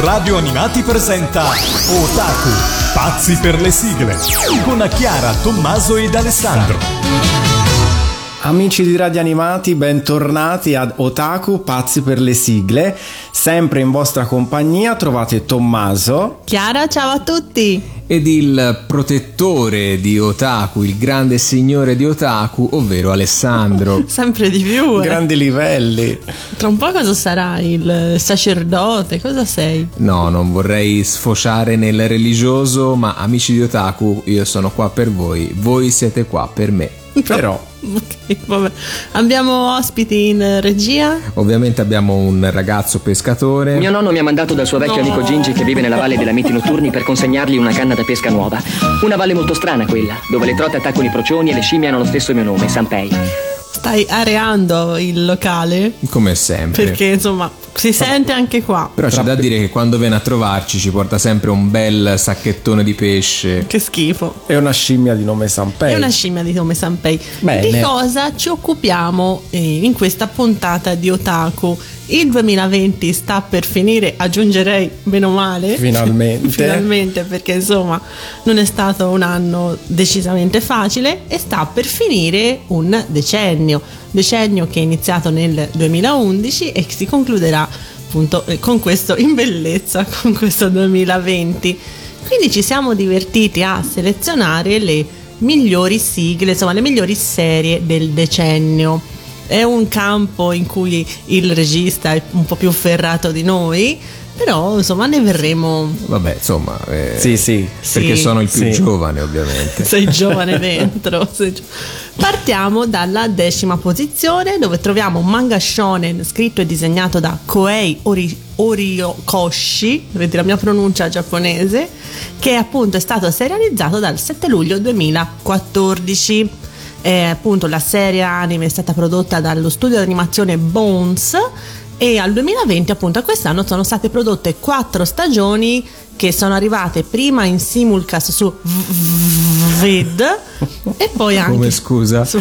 Radio Animati presenta Otaku, pazzi per le sigle, con Chiara, Tommaso ed Alessandro. Amici di Radio Animati, bentornati ad Otaku Pazzi per le sigle. Sempre in vostra compagnia trovate Tommaso. Chiara, ciao a tutti! Ed il protettore di Otaku, il grande signore di Otaku, ovvero Alessandro. Sempre di più. Eh. Grandi livelli. Tra un po' cosa sarai? Il sacerdote? Cosa sei? No, non vorrei sfociare nel religioso, ma amici di Otaku, io sono qua per voi, voi siete qua per me. Però Ok, vabbè. Abbiamo ospiti in regia. Ovviamente abbiamo un ragazzo pescatore. Mio nonno mi ha mandato dal suo vecchio No. amico Gingi che vive nella valle dei lamenti notturni per consegnargli una canna da pesca nuova. Una valle molto strana quella, dove le trote attaccano i procioni e le scimmie hanno lo stesso mio nome, Sanpei. Stai areando il locale? Come sempre. Perché insomma si sente anche qua. Però c'è da dire che quando viene a trovarci ci porta sempre un bel sacchettone di pesce. Che schifo. è una scimmia di nome Sanpei. È una scimmia di nome Sanpei. Bene. Di cosa ci occupiamo eh, in questa puntata di Otaku? Il 2020 sta per finire, aggiungerei bene o male. Finalmente. Finalmente, perché insomma non è stato un anno decisamente facile e sta per finire un decennio. Decennio che è iniziato nel 2011 e che si concluderà appunto eh, con questo in bellezza, con questo 2020. Quindi ci siamo divertiti a selezionare le migliori sigle, insomma le migliori serie del decennio. È un campo in cui il regista è un po' più ferrato di noi, però insomma ne verremo. Vabbè, insomma. eh, Sì, sì. Perché Sì. sono il più Sì. giovane, ovviamente. Sei giovane dentro. sei gio- Partiamo dalla decima posizione dove troviamo un manga shonen scritto e disegnato da Koei Ori- Oriokoshi, vedi la mia pronuncia giapponese, che appunto è stato serializzato dal 7 luglio 2014. Eh, appunto la serie anime è stata prodotta dallo studio di animazione Bones e al 2020 appunto a quest'anno sono state prodotte quattro stagioni che sono arrivate prima in simulcast su Vid e poi anche Come scusa? su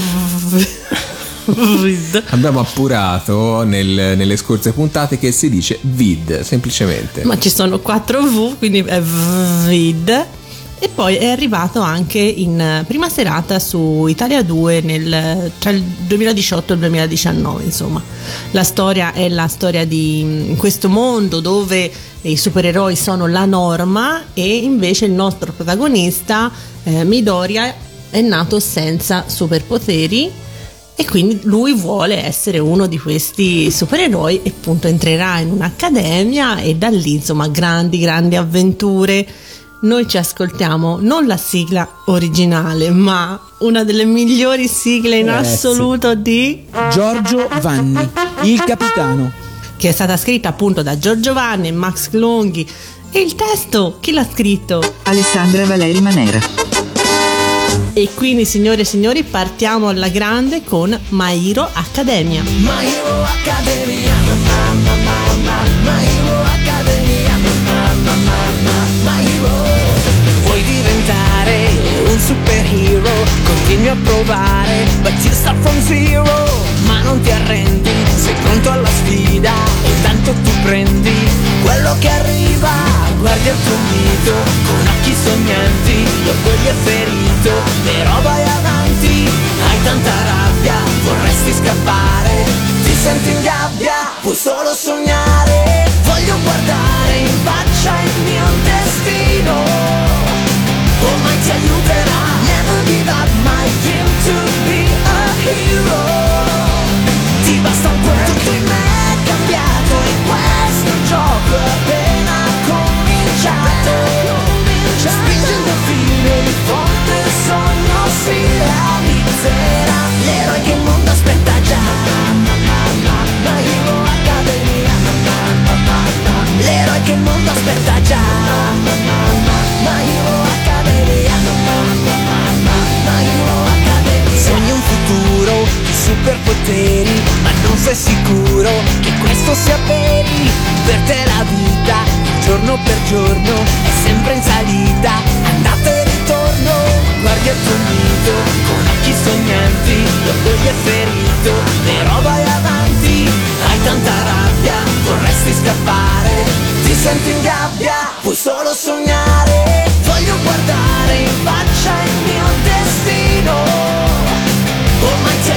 Vid Abbiamo appurato nel- nelle scorse puntate che si dice vid, semplicemente. ma ci sono 4 V quindi è Vid e poi è arrivato anche in eh, prima serata su Italia 2 nel, tra il 2018 e il 2019 insomma la storia è la storia di in questo mondo dove i supereroi sono la norma e invece il nostro protagonista eh, Midoriya è nato senza superpoteri e quindi lui vuole essere uno di questi supereroi e appunto entrerà in un'accademia e da lì insomma grandi grandi avventure. Noi ci ascoltiamo non la sigla originale, ma una delle migliori sigle in Eh, assoluto di Giorgio Vanni, il capitano. che è stata scritta appunto da Giorgio Vanni e Max Longhi. E il testo chi l'ha scritto? Alessandra Valeri Manera. E quindi signore e signori partiamo alla grande con My Hero Academia. Vuoi superhero? Continui a provare, but you start from zero. Ma non ti arrendi, sei pronto alla sfida. E tanto tu prendi quello che arriva. Guardi il tuo mito con occhi sognanti. L'orgoglio è ferito, però vai avanti. Hai tanta rabbia, vorresti scappare. Ti senti in gabbia, puoi solo sognare. Voglio guardare in faccia il mio destino ormai ti aiuterà? Never give up my dream to be a hero. Ti basta un po' tutto in me è cambiato E questo gioco appena cominciato. Spingendo fino in fondo il si realizzerà. L'eroe che il mondo aspetta già. My Hero Academia L'eroe superpoteri Ma non sei sicuro che questo sia veri. Per te la vita, giorno per giorno È sempre in salita, andata e ritorno Guardi il tuo mito con occhi sognanti L'orgoglio è ferito, però vai avanti. Hai tanta rabbia, vorresti scappare Ti sento in gabbia Puoi solo sognare. Voglio guardare in faccia il mio destino aiuterà Never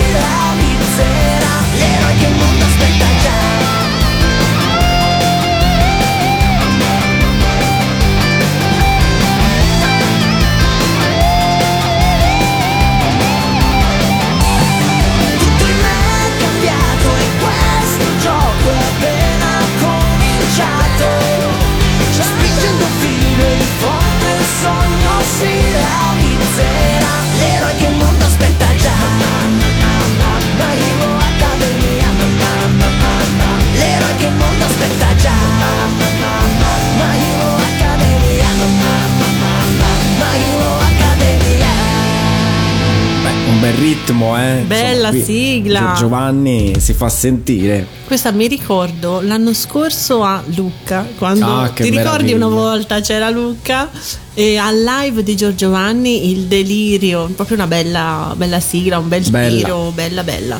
qui sigla. Giovanni si fa sentire. Questa mi ricordo l'anno scorso a Lucca, quando Ah, ti ricordi meraviglia. una volta c'era Lucca e al live di Giorgio Vanni il delirio, proprio una bella, bella sigla, un bel Bella. tiro, bella bella.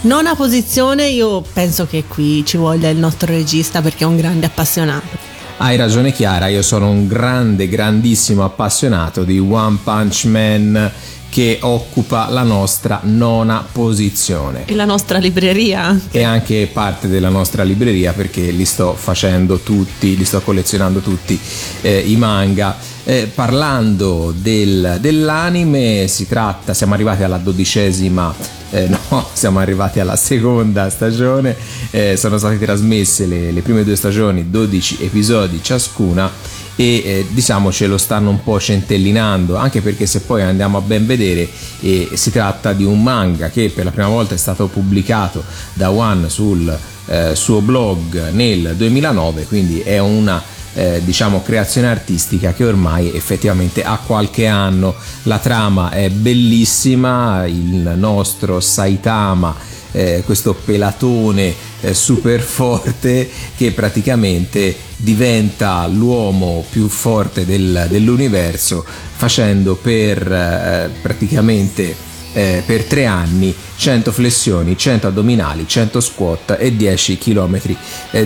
Nona posizione, io penso che qui ci voglia il nostro regista perché è un grande appassionato. Hai ragione Chiara, io sono un grande, grandissimo appassionato di One Punch Man che occupa la nostra nona posizione. E la nostra libreria. e anche parte della nostra libreria perché li sto facendo tutti, li sto collezionando tutti eh, i manga. Eh, parlando del- dell'anime, si tratta, siamo arrivati alla dodicesima, eh, no, siamo arrivati alla seconda stagione, eh, sono state trasmesse le, le prime due stagioni, 12 episodi ciascuna e eh, diciamo ce lo stanno un po' centellinando anche perché se poi andiamo a ben vedere eh, si tratta di un manga che per la prima volta è stato pubblicato da One sul eh, suo blog nel 2009 quindi è una eh, diciamo creazione artistica che ormai effettivamente ha qualche anno. La trama è bellissima il nostro Saitama eh, questo pelatone eh, super forte che praticamente diventa l'uomo più forte del- dell'universo facendo per eh, praticamente eh, per tre anni 100 flessioni, 100 addominali, 100 squat e 10 km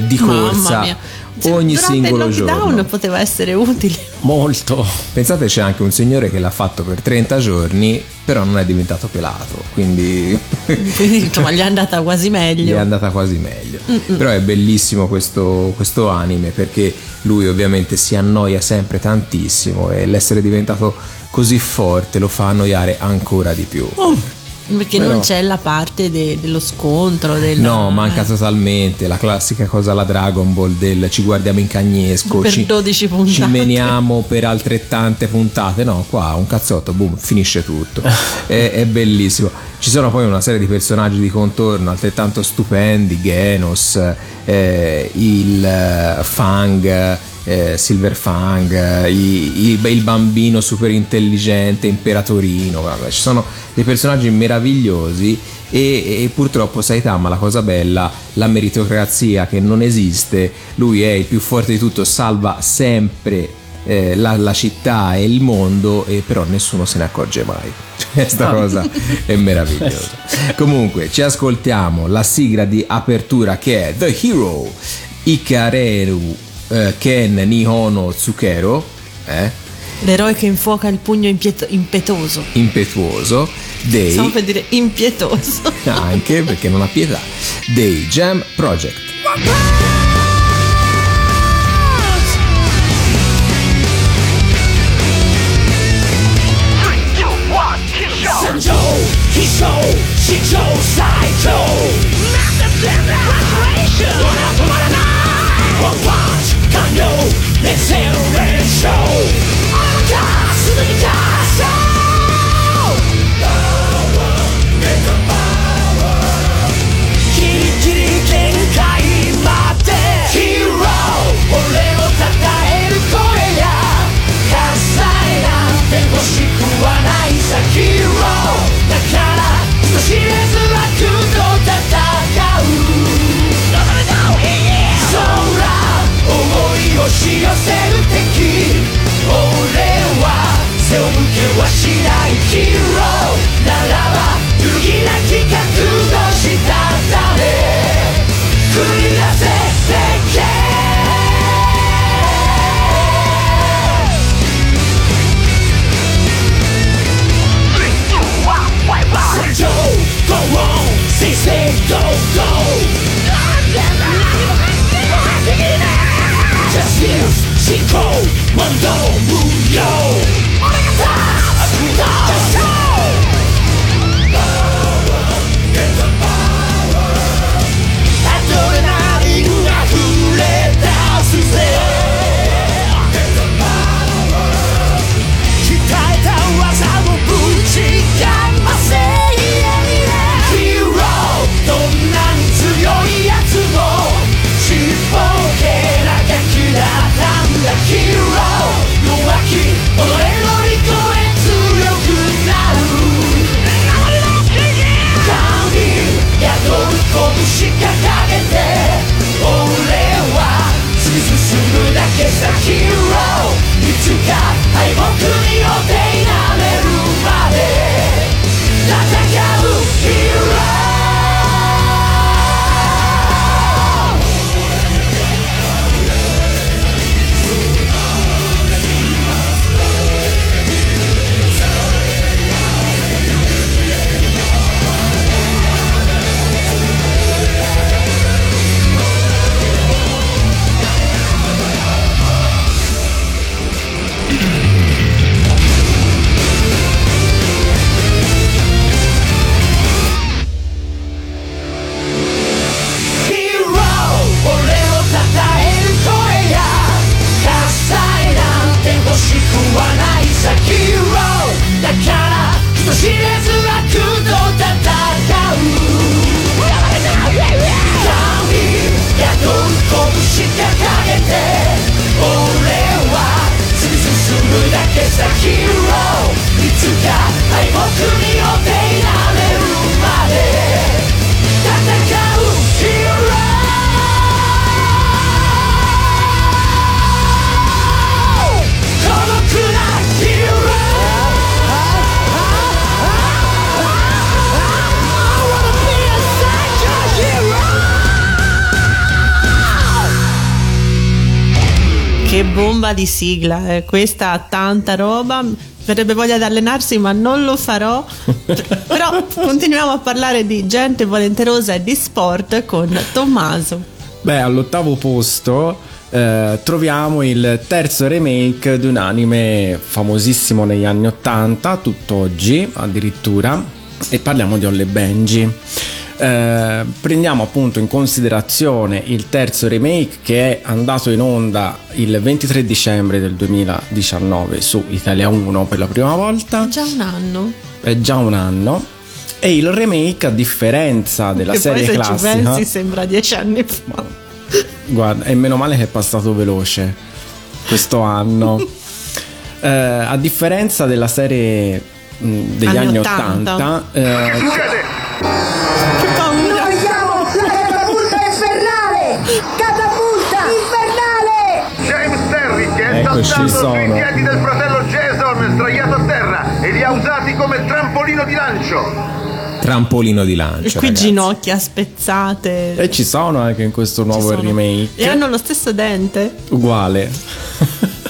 di corsa Mamma mia. ogni Durante singolo il lockdown giorno. poteva essere utile. Molto. Pensate c'è anche un signore che l'ha fatto per 30 giorni, però non è diventato pelato, quindi Quindi insomma gli è andata quasi gli è meglio. andata quasi meglio. Però è bellissimo questo, questo anime perché lui ovviamente si annoia sempre tantissimo e l'essere diventato così forte lo fa annoiare ancora di più. Perché Però- non c'è la parte de- dello scontro. Del, No, manca totalmente la classica cosa alla Dragon Ball del ci guardiamo in cagnesco, Per ci, 12 puntate. ci meniamo per altrettante puntate. No, qua un cazzotto, boom, finisce tutto. è, è bellissimo. Ci sono poi una serie di personaggi di contorno altrettanto stupendi, Genos, eh, il eh, Fang, eh, Silver Fang, eh, i- i- il bambino super intelligente, Imperatorino, guarda, ci sono dei personaggi meravigliosi e, e purtroppo Saitama la cosa bella, la meritocrazia che non esiste, lui è il più forte di tutto, salva sempre eh, la, la città e il mondo e però nessuno se ne accorge mai. Questa cosa è meravigliosa. Comunque ci ascoltiamo la sigla di apertura che è The Hero Ikareru eh, Ken Nihono Tsukero, eh, L'eroe che infuoca il pugno impieto- impetuoso. impetuoso, dei Stavo per dire impietoso. anche perché non ha pietà, dei Jam Project. Sanjo, Kisho, Shicho, Saijo Master plan It's Hillary Show. し寄せる敵俺は背を向けはしないヒーローならば不義なき覚悟したため繰り出せ世間戦場ゴ生 Chico, Mondo, Rue di sigla, eh. questa ha tanta roba. Verrebbe voglia di allenarsi, ma non lo farò. Però continuiamo a parlare di gente volenterosa e di sport con Tommaso. Beh, all'ottavo posto eh, troviamo il terzo remake di un anime famosissimo negli anni 80, tutt'oggi addirittura, e parliamo di Olle Benji. Eh, prendiamo appunto in considerazione il terzo remake che è andato in onda il 23 dicembre del 2019 su Italia 1 per la prima volta, Già un anno. è già un anno. E il remake, a differenza della che serie poi se classica, ci pensi sembra dieci anni fa. Guarda, e meno male che è passato veloce questo anno. Eh, a differenza della serie mh, degli Anni anni 80. 80, eh, Saltato sui sono. piedi del fratello Jason sdraiato a terra e li ha usati come trampolino di lancio. Trampolino di lancio. E qui ragazzi. ginocchia spezzate. e ci sono anche in questo nuovo remake. E hanno lo stesso dente. Uguale.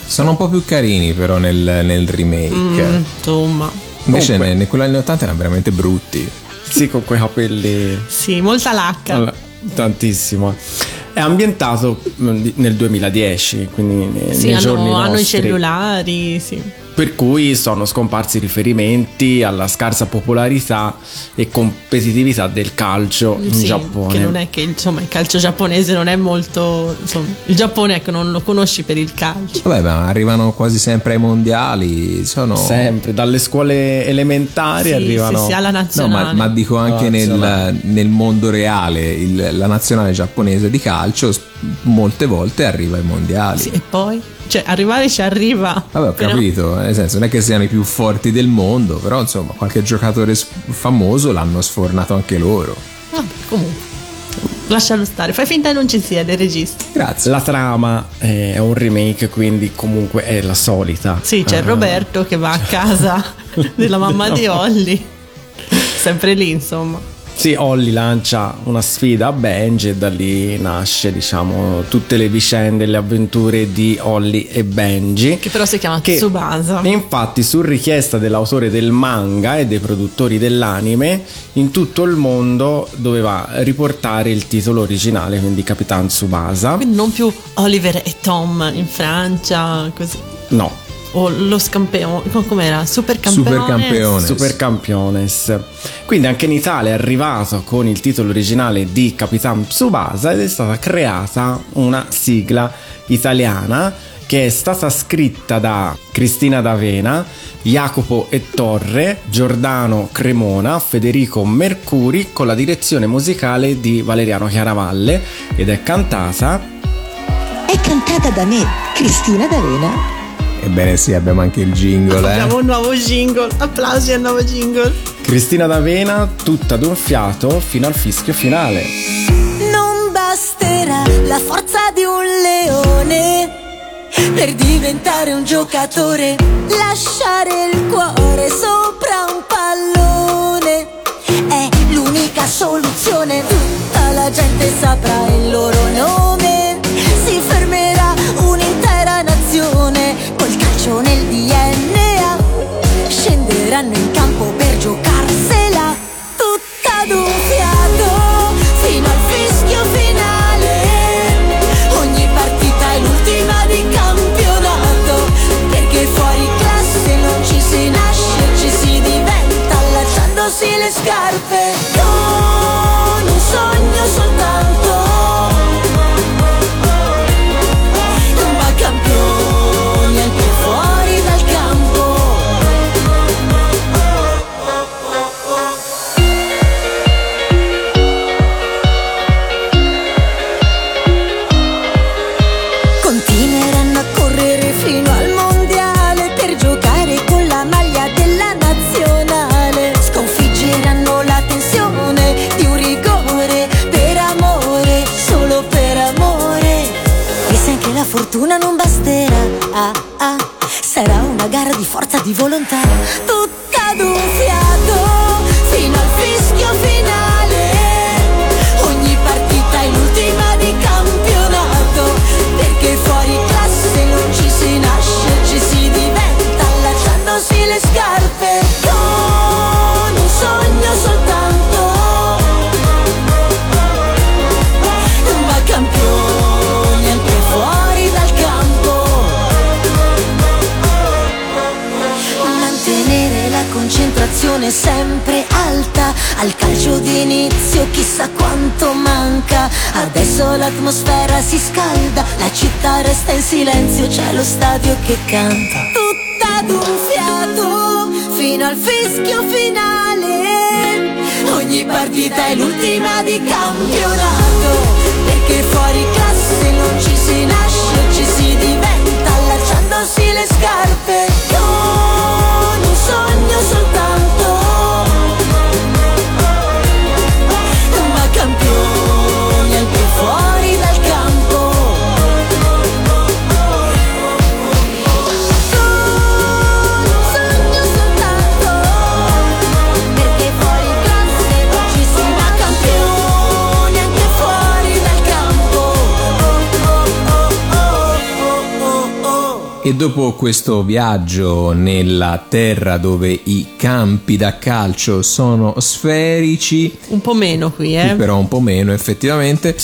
Sono un po' più carini però nel, nel remake. Mm, insomma. Invece Comunque. ne- ne quegli anni 80 erano veramente brutti. sì, con quei capelli Sì, molta lacca. Allora, tantissimo. È ambientato di- nel 2010, quindi ne- sì, nei hanno, giorni hanno i cellulari, sì. Per cui sono scomparsi riferimenti alla scarsa popolarità e competitività del calcio in Sì, Giappone. Che non è che insomma il calcio giapponese non è molto. Insomma, il Giappone ecco, non lo conosci per il calcio. Vabbè, ma arrivano quasi sempre ai mondiali. Sono. Sempre, dalle scuole elementari Sì, arrivano. sì, sì, alla No, nazionale. ma, ma dico anche nel, nel mondo reale, il- la nazionale giapponese di calcio molte volte arriva ai mondiali. Sì, e poi? Cioè, arrivare ci arriva. Vabbè, ho però- capito, nel senso non è che siano i più forti del mondo, però insomma qualche giocatore famoso l'hanno sfornato anche loro. Vabbè, comunque. Lascialo stare, fai finta che non ci sia del regista. Grazie. La trama eh, è un remake, quindi comunque è la solita. Sì, c'è Eh, Roberto che va a casa della mamma di Olli. Sempre lì, insomma. Sì, Holly lancia una sfida a Benji e da lì nasce, diciamo, tutte le vicende, le avventure di Holly e Benji. Che però si chiama Che- Tsubasa. Infatti, su richiesta dell'autore del manga e dei produttori dell'anime, in tutto il mondo doveva riportare il titolo originale, quindi Capitan Tsubasa. Quindi non più Oliver e Tom in Francia, così. No, O lo scampione, com'era? Super campione. Super campione. Super Campiones. Quindi anche in Italia è arrivato con il titolo originale di Capitan Tsubasa ed è stata creata una sigla italiana che è stata scritta da Cristina D'Avena, Jacopo e Torre, Giordano Cremona, Federico Mercuri con la direzione musicale di Valeriano Chiaravalle ed è cantata È cantata da me, Cristina D'Avena. Ebbene sì, abbiamo anche il jingle, Abbiamo eh. un nuovo jingle. Applausi al nuovo jingle. Cristina D'Avena tutta d'un fiato fino al fischio finale. Non basterà la forza di un leone per diventare un giocatore. Lasciare dopo questo viaggio nella terra dove i campi da calcio sono sferici, Un po' meno qui, qui eh. però un po' meno effettivamente,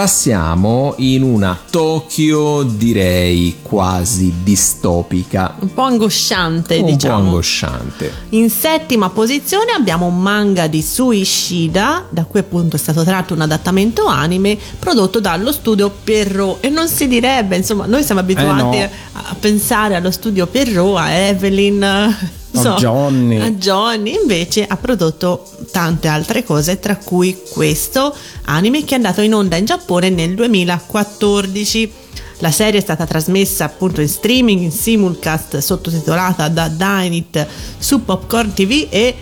passiamo in una Tokyo direi quasi distopica, Un po' angosciante, un diciamo. po' angosciante. In settima posizione abbiamo un manga di Sui Ishida, da cui appunto è stato tratto un adattamento anime prodotto dallo studio Perrault. E non si direbbe, insomma, noi siamo abituati Eh, a pensare allo studio Perrault, a Evelyn. A Johnny. A Johnny, invece ha prodotto tante altre cose, tra cui questo anime che è andato in onda in Giappone nel 2014. La serie è stata trasmessa appunto in streaming, in simulcast, sottotitolata da Dynit su Popcorn TV e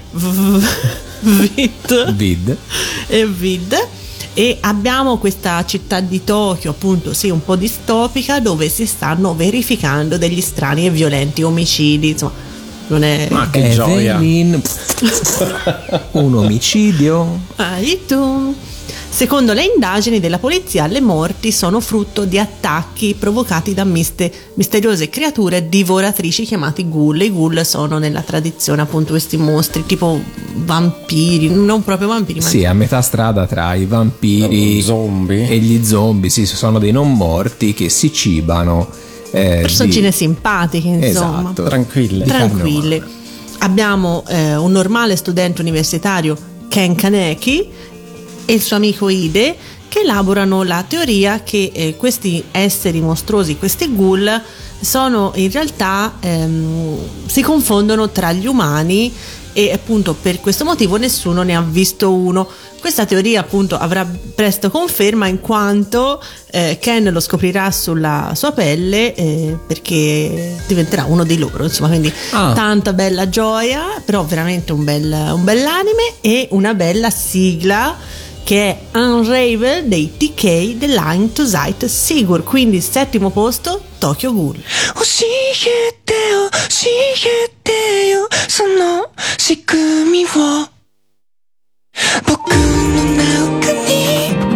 Vid. Vid. e Vid. E abbiamo questa città di Tokyo, appunto, sì, un po' distopica, dove si stanno verificando degli strani e violenti omicidi. Insomma, non è... Ma che gioia! Evelyn, un omicidio. Hai tu. Secondo le indagini della polizia, le morti sono frutto di attacchi provocati da miste- misteriose creature divoratrici chiamati ghoul. I ghoul sono nella tradizione appunto questi mostri tipo vampiri, non proprio vampiri, ma Sì, a metà strada tra i vampiri Zombie. e gli zombie, sì, sono dei non morti che si cibano. Eh, personcine di- simpatiche, insomma. Esatto. Tranquille. Tranquille. Abbiamo eh, un normale studente universitario, Ken Kaneki, e il suo amico Ide, che elaborano la teoria che eh, questi esseri mostruosi, questi ghoul, sono in realtà ehm, si confondono tra gli umani e appunto per questo motivo nessuno ne ha visto uno. Questa teoria appunto avrà presto conferma in quanto eh, Ken lo scoprirà sulla sua pelle eh, perché diventerà uno di loro, insomma, quindi Ah. tanta bella gioia, però veramente un bel, un bell'anime e una bella sigla che è Unravel dei TK Line to Sight Sigur, quindi settimo posto Tokyo Ghoul. 教えてよ教えてよその仕組みを僕の中に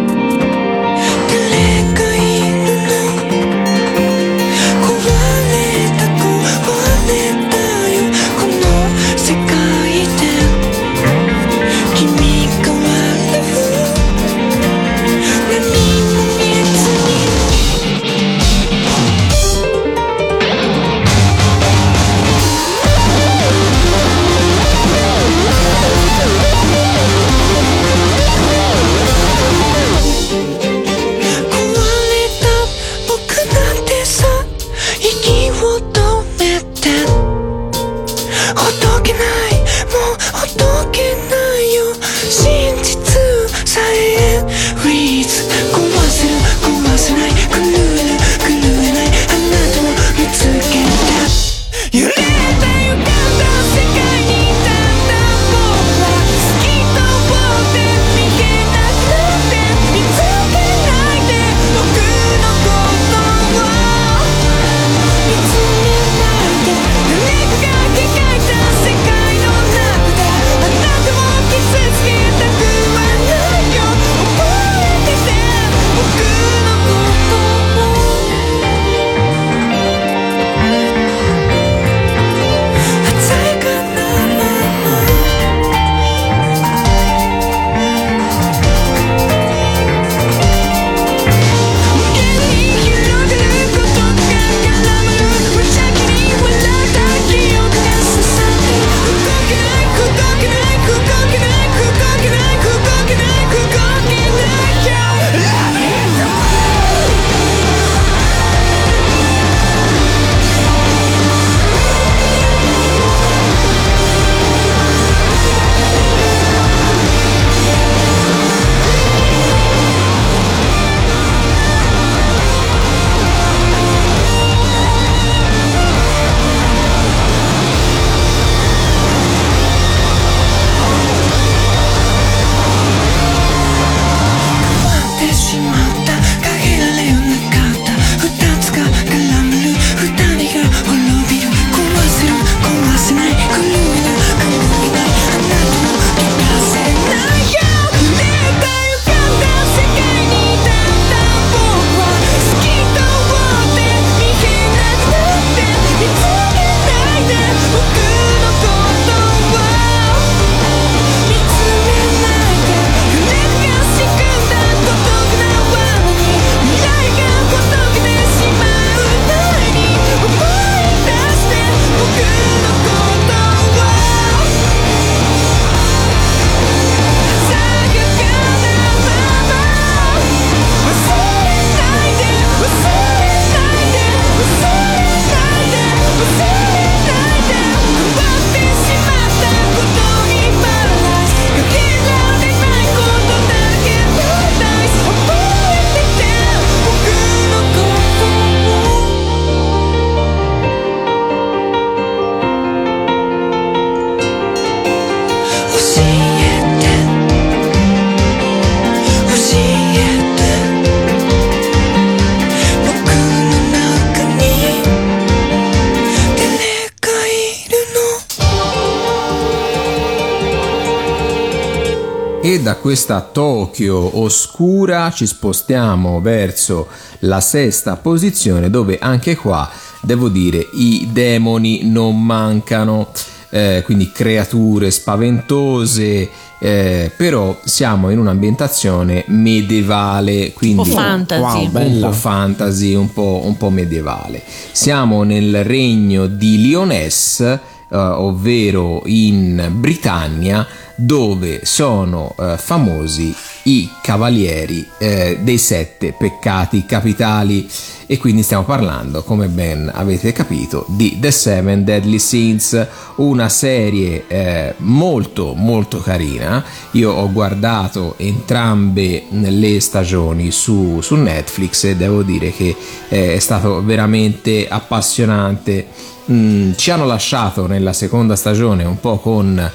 da questa Tokyo oscura ci spostiamo verso la sesta posizione dove anche qua devo dire i demoni non mancano eh, quindi creature spaventose, eh, però siamo in un'ambientazione medievale, quindi Un po' fantasy. Wow, un po' fantasy, un po', un po' medievale. Siamo nel regno di Lyonesse, eh, ovvero in Britannia, dove sono eh, famosi i cavalieri eh, dei sette peccati capitali e quindi stiamo parlando, come ben avete capito, di The Seven Deadly Sins, una serie eh, molto molto carina. Io ho guardato entrambe le stagioni su, su Netflix e devo dire che eh, è stato veramente appassionante. Mm, ci hanno lasciato nella seconda stagione un po' con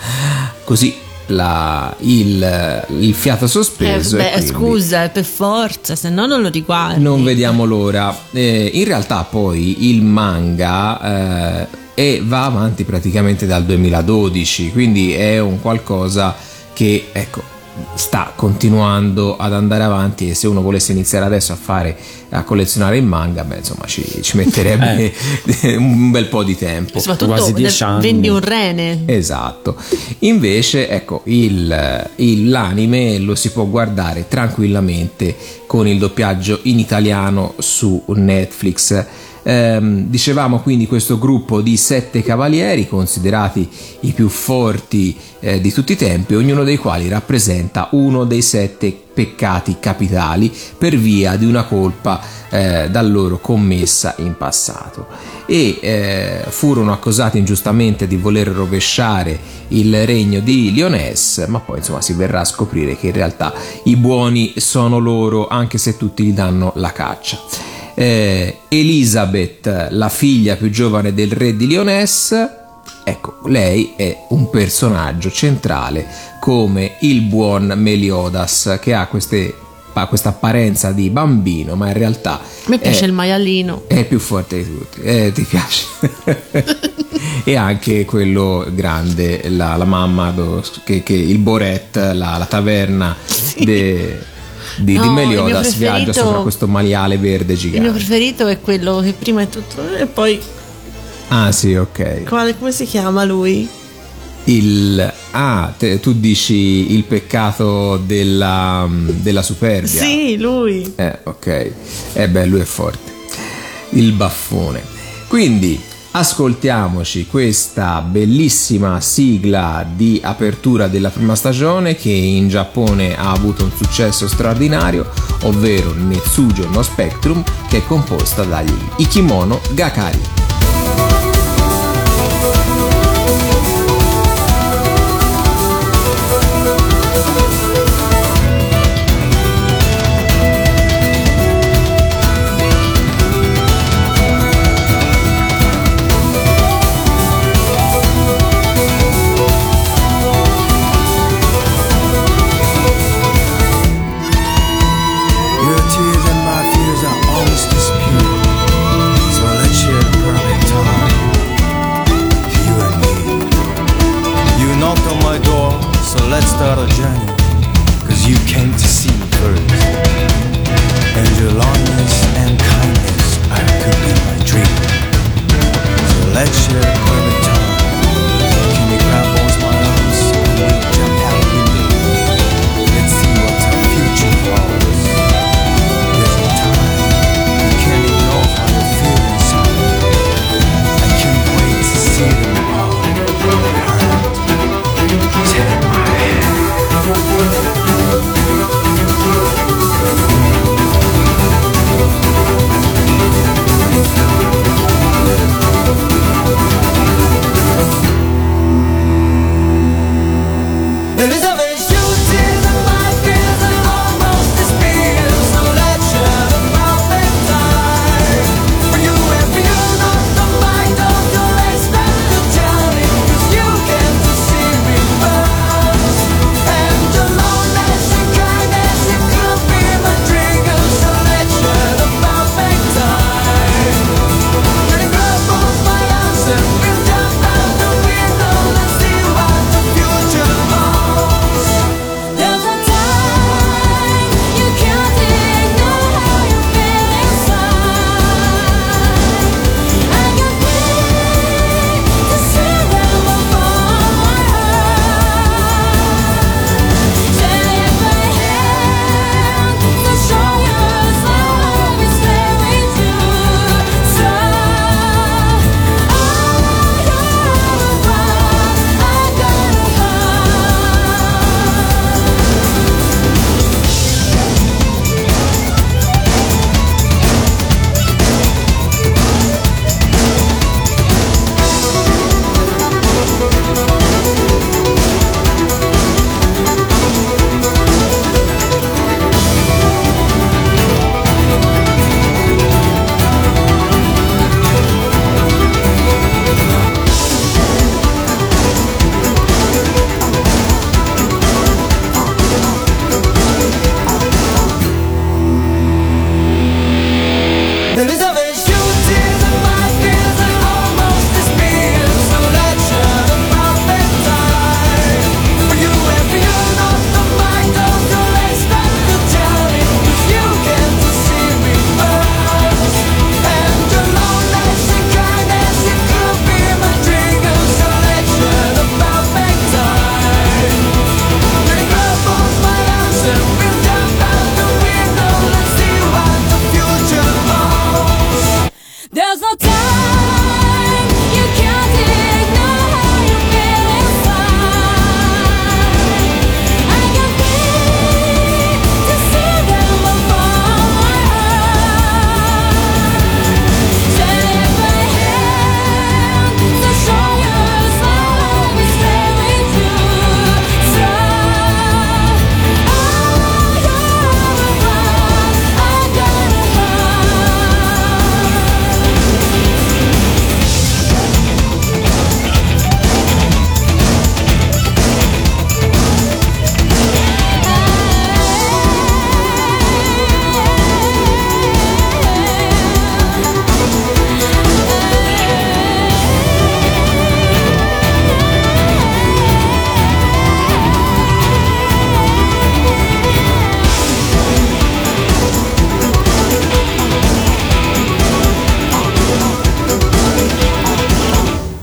così la- il, il fiato Eh, sospeso. e beh, scusa, per forza, se no non lo riguardi. non vediamo l'ora. Eh, in realtà poi il manga eh, va avanti praticamente dal 2012, quindi è un qualcosa che ecco sta continuando ad andare avanti e se uno volesse iniziare adesso a fare a collezionare il manga beh insomma ci, ci metterebbe un bel po' di tempo Soprattutto Quasi ne- dieci anni. vendi un rene. Esatto. Invece, ecco, il, il- l'anime lo si può guardare tranquillamente con il doppiaggio in italiano su Netflix. Ehm, dicevamo quindi questo gruppo di sette cavalieri considerati i più forti eh, di tutti i tempi, ognuno dei quali rappresenta uno dei sette peccati capitali per via di una colpa eh, da loro commessa in passato e eh, furono accusati ingiustamente di voler rovesciare il regno di Lyonesse, ma poi insomma si verrà a scoprire che in realtà i buoni sono loro anche se tutti gli danno la caccia. Eh, Elizabeth, la figlia più giovane del re di Lyonesse, ecco, lei è un personaggio centrale come il buon Meliodas che ha queste- questa apparenza di bambino, ma in realtà A me piace è- il maialino. è più forte di tutti, eh, ti piace? e anche quello grande, la, la mamma, do- che, che il Boret, la, la taverna de- di, No, di Meliodas viaggia sopra questo maiale verde Il mio gigante. preferito è quello che prima è tutto e poi Ah sì, ok. quale- come si chiama lui? Il, ah, te- tu dici il peccato della, della superbia. Sì, lui. Eh, ok. Eh beh, lui è forte. Il baffone. Quindi ascoltiamoci questa bellissima sigla di apertura della prima stagione che in Giappone ha avuto un successo straordinario, ovvero Netsujo no Spectrum, che è composta dagli Ikimono Gakari.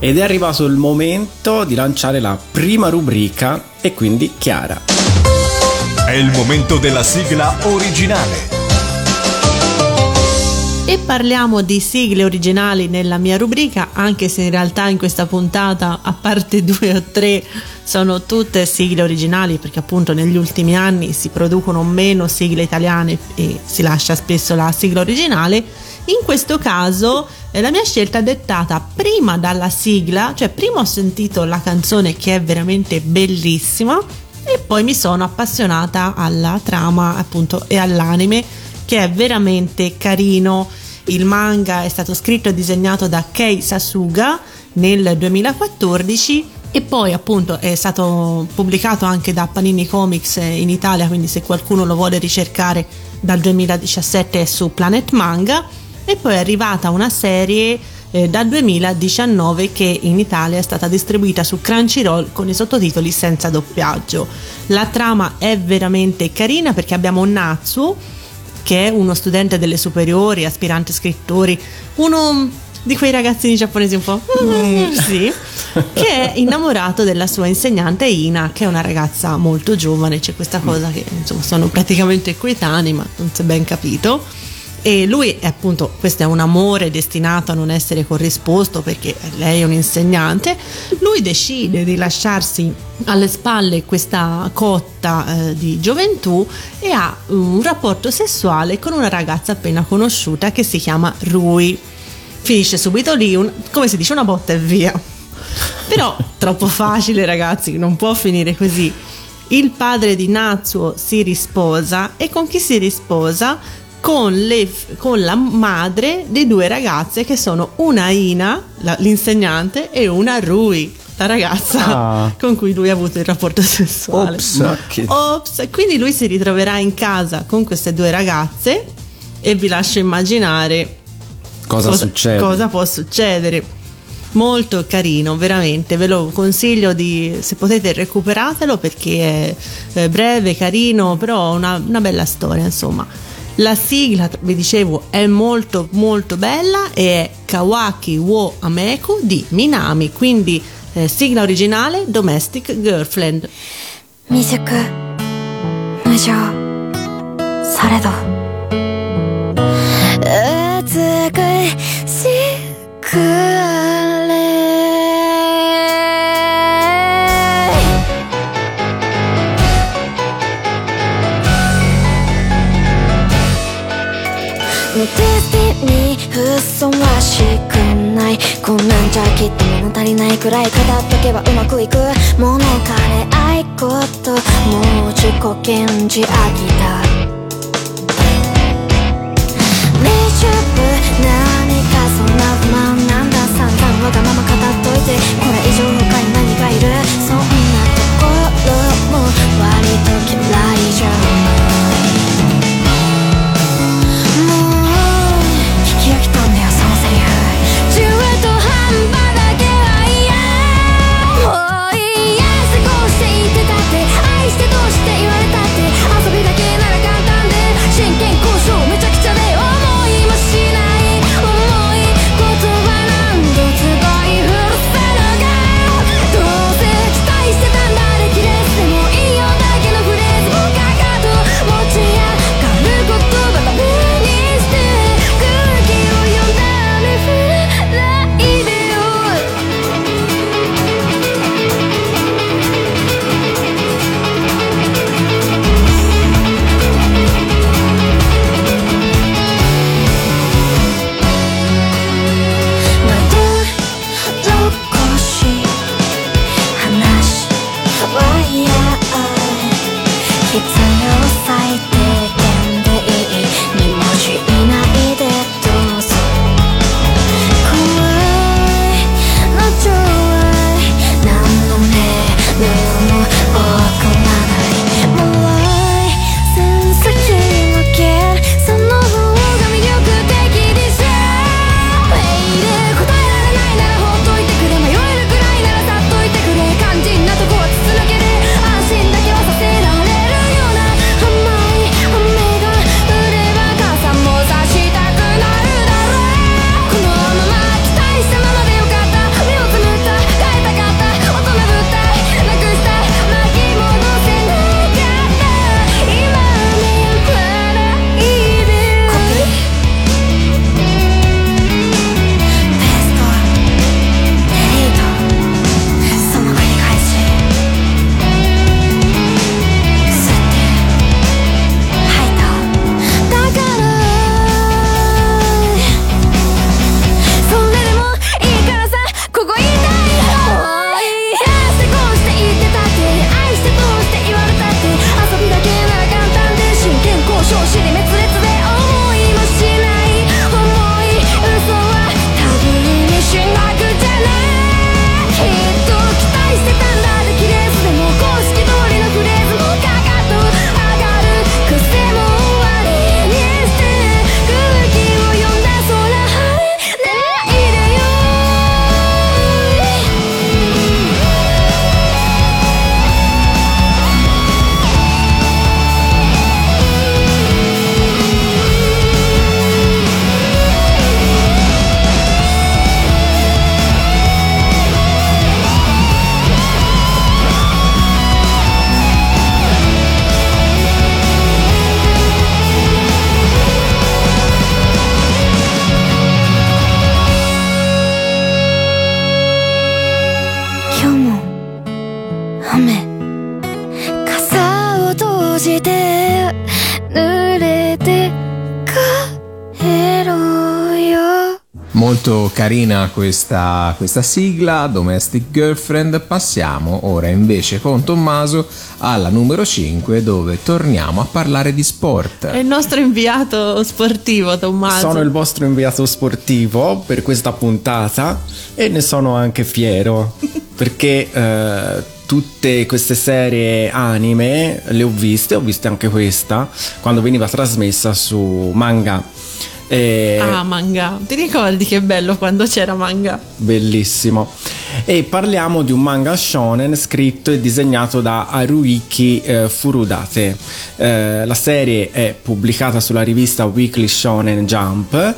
Ed è arrivato il momento di lanciare la prima rubrica e quindi Chiara. È il momento della sigla originale. E parliamo di sigle originali nella mia rubrica, anche se in realtà in questa puntata, a parte due o tre, sono tutte sigle originali, perché appunto negli ultimi anni si producono meno sigle italiane e si lascia spesso la sigla originale. In questo caso eh, la mia scelta è dettata prima dalla sigla, cioè prima ho sentito la canzone che è veramente bellissima e poi mi sono appassionata alla trama appunto e all'anime che è veramente carino. Il manga è stato scritto e disegnato da Kei Sasuga nel 2014 e poi appunto è stato pubblicato anche da Panini Comics in Italia, quindi se qualcuno lo vuole ricercare dal 2017 è su Planet Manga e poi è arrivata una serie eh, dal 2019 che in Italia è stata distribuita su Crunchyroll con i sottotitoli senza doppiaggio. La trama è veramente carina perché abbiamo Natsu che è uno studente delle superiori, aspirante scrittori, uno di quei ragazzini giapponesi un po' mm, sì, che è innamorato della sua insegnante Ina, che è una ragazza molto giovane, c'è questa cosa che insomma sono praticamente coetanei, ma non si è ben capito. E lui è appunto, questo è un amore destinato a non essere corrisposto perché lei è un insegnante. Lui decide di lasciarsi alle spalle questa cotta eh, di gioventù e ha un rapporto sessuale con una ragazza appena conosciuta che si chiama Rui. Finisce subito lì, un, come si dice, una botta e via. Però troppo facile ragazzi, non può finire così. Il padre di Natsuo si risposa e con chi si risposa? Con, le, con, la madre di due ragazze che sono una Ina, la, l'insegnante, e una Rui, la ragazza Ah. con cui lui ha avuto il rapporto sessuale. Ops. Che- Ops. Quindi lui si ritroverà in casa con queste due ragazze e vi lascio immaginare Cosa, succede? cosa può succedere. Molto carino, veramente, ve lo consiglio di, se potete recuperatelo perché è breve, carino, però una, una bella storia, insomma. La sigla, vi dicevo, è molto molto bella e è Kawaki wo Ameku di Minami, quindi eh, sigla originale Domestic Girlfriend. 未熟無情されど美しく りないくらい語っとけばうまくいく物枯れ合いこともう自己顕示飽きた未熟何かそんな不満なんだ。散々わがまま語っといて carina questa, questa sigla, Domestic Girlfriend. Passiamo ora invece con Tommaso alla numero 5 dove torniamo a parlare di sport. È il nostro inviato sportivo, Tommaso. Sono il vostro inviato sportivo per questa puntata e ne sono anche fiero perché eh, tutte queste serie anime le ho viste, ho viste anche questa quando veniva trasmessa su manga. E Ah, manga. Ti ricordi che bello quando c'era manga? Bellissimo. E parliamo di un manga shonen scritto e disegnato da Haruiki eh, Furudate. Eh, la serie è pubblicata sulla rivista Weekly Shonen Jump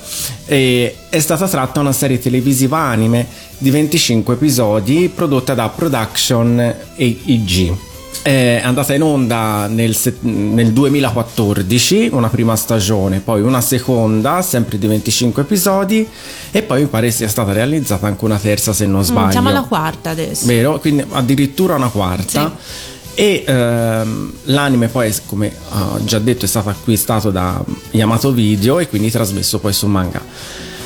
e è stata tratta una serie televisiva anime di 25 episodi prodotta da Production AEG. È andata in onda nel, nel 2014 una prima stagione, poi una seconda, sempre di 25 episodi, e poi mi pare sia stata realizzata anche una terza se non Mm, sbaglio. siamo alla quarta adesso. Vero? Quindi addirittura una quarta. E ehm, l'anime poi, come ho già detto, è stato acquistato da Yamato Video e quindi trasmesso poi su manga.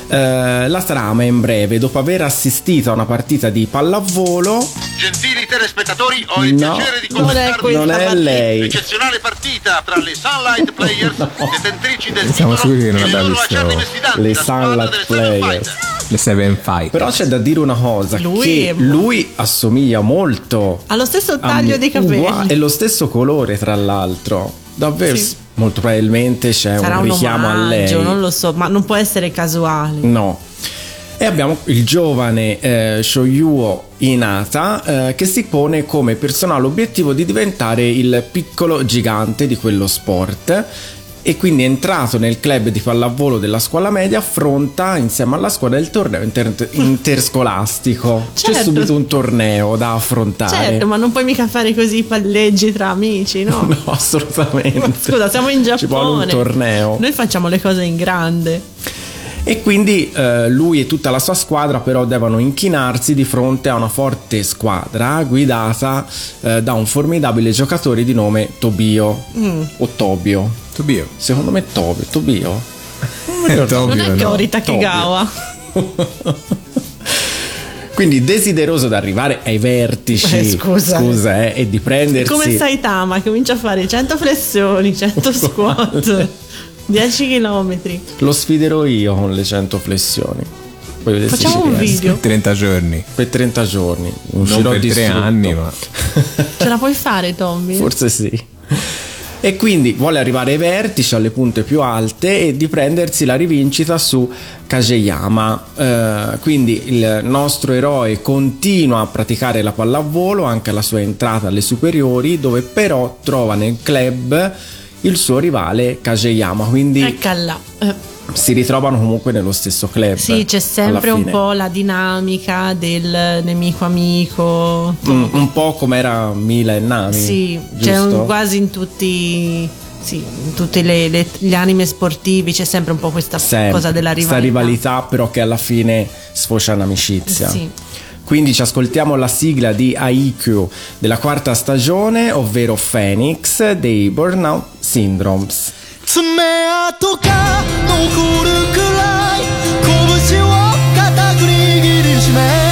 Eh, la trama è in breve, dopo aver assistito a una partita di pallavolo, Gentili telespettatori, ho il No, piacere di non è Non è lei. eccezionale partita tra le Sunlight Players, detentrici del Siamo titolo, sicuri che non le abbiamo visto le Sunlight Players. Le Seven Fight. Però c'è da dire una cosa, Lui che lui assomiglia molto Ha lo stesso a taglio me- dei capelli. e lo stesso colore tra l'altro. Davvero, Sì. molto probabilmente c'è Sarà un un richiamo a lei. omaggio, non lo so, ma non può essere casuale. No. E abbiamo il giovane eh, Shoyuo Inata eh, che si pone come personale obiettivo di diventare il piccolo gigante di quello sport e quindi entrato nel club di pallavolo della scuola media affronta insieme alla squadra il torneo inter- interscolastico. C'è Certo. subito un torneo da affrontare. Certo, ma non puoi mica fare così palleggi tra amici, no? No, assolutamente. Ma scusa, siamo in Giappone. Ci vuole un torneo. Noi facciamo le cose in grande. E quindi eh, lui e tutta la sua squadra però devono inchinarsi di fronte a una forte squadra guidata eh, da un formidabile giocatore di nome Tobio Mm. o Tobio. Tobio. Secondo me Tobio, Tobio. Tobio, non è che no. Ori Takigawa. Quindi desideroso di arrivare ai vertici Eh, scusa. scusa, eh, e di prendersi Come Saitama, comincia a fare 100 flessioni, 100 squat, 10 km. Lo sfiderò io con le 100 flessioni. Poi Facciamo ci un video. 30 giorni. Per 30 giorni. Non Uscirò per tre distrutto. anni, ma Ce la puoi fare, Tommy? Forse sì. E quindi vuole arrivare ai vertici, alle punte più alte e di prendersi la rivincita su Kageyama. Eh, quindi il nostro eroe continua a praticare la pallavolo anche alla sua entrata alle superiori, dove però trova nel club il suo rivale Kageyama. Quindi Eccola. Si ritrovano comunque nello stesso club. Sì, c'è sempre un po' la dinamica del nemico amico. Mm, un po' come era Mila e Nami. Sì, c'è un- quasi in tutti. Sì, in tutti le, le- gli anime sportivi c'è sempre un po' questa Sempre. cosa della Questa rivalità. rivalità però che alla fine sfocia in amicizia. Sì. Quindi ci ascoltiamo la sigla di Aikyu della quarta stagione, ovvero Phoenix dei Burnout Syndromes. 爪痕が残るくらい拳を固く握りしめ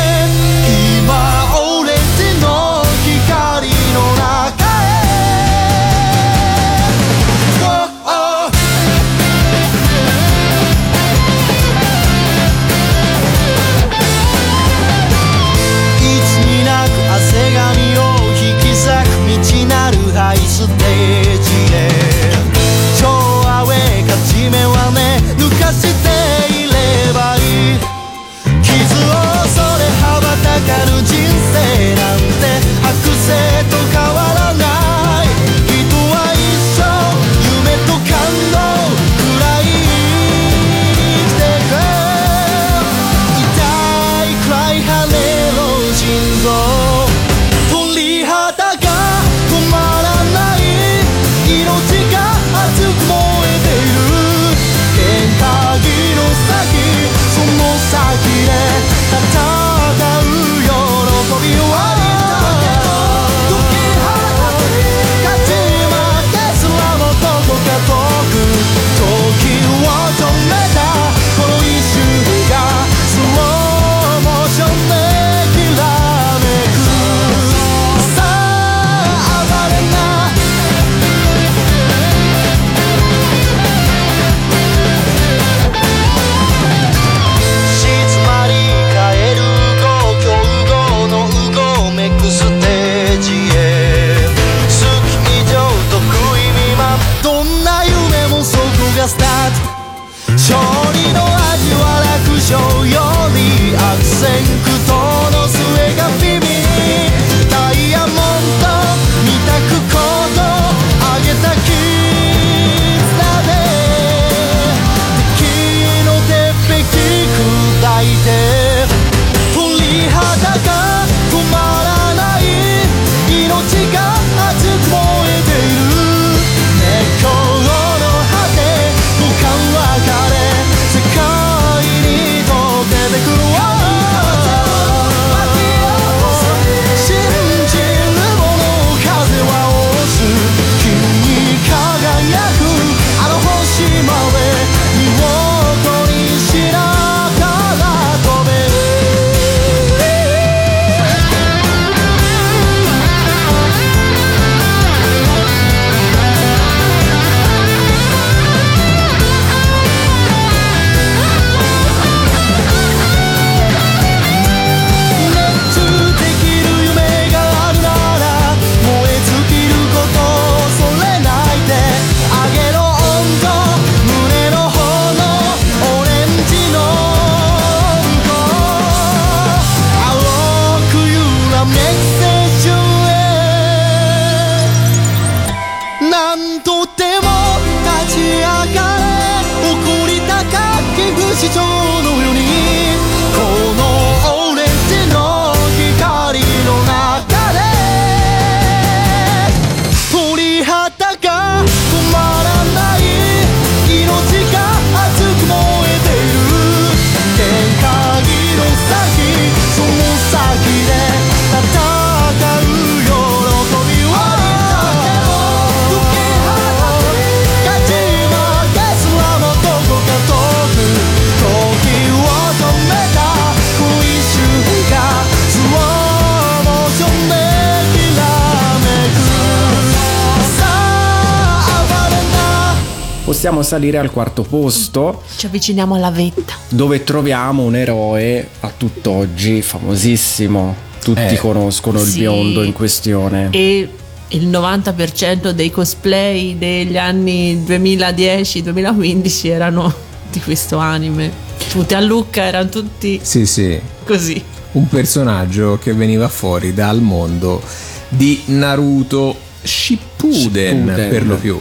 Possiamo salire al quarto posto Ci avviciniamo alla vetta. dove troviamo un eroe a tutt'oggi famosissimo. Tutti Eh, conoscono il sì. biondo in questione. E il 90% dei cosplay degli anni 2010-2015 erano di questo anime. Tutti a Lucca erano tutti Sì, sì. così. Un personaggio che veniva fuori dal mondo di Naruto Shippuden, Shippuden. per lo più.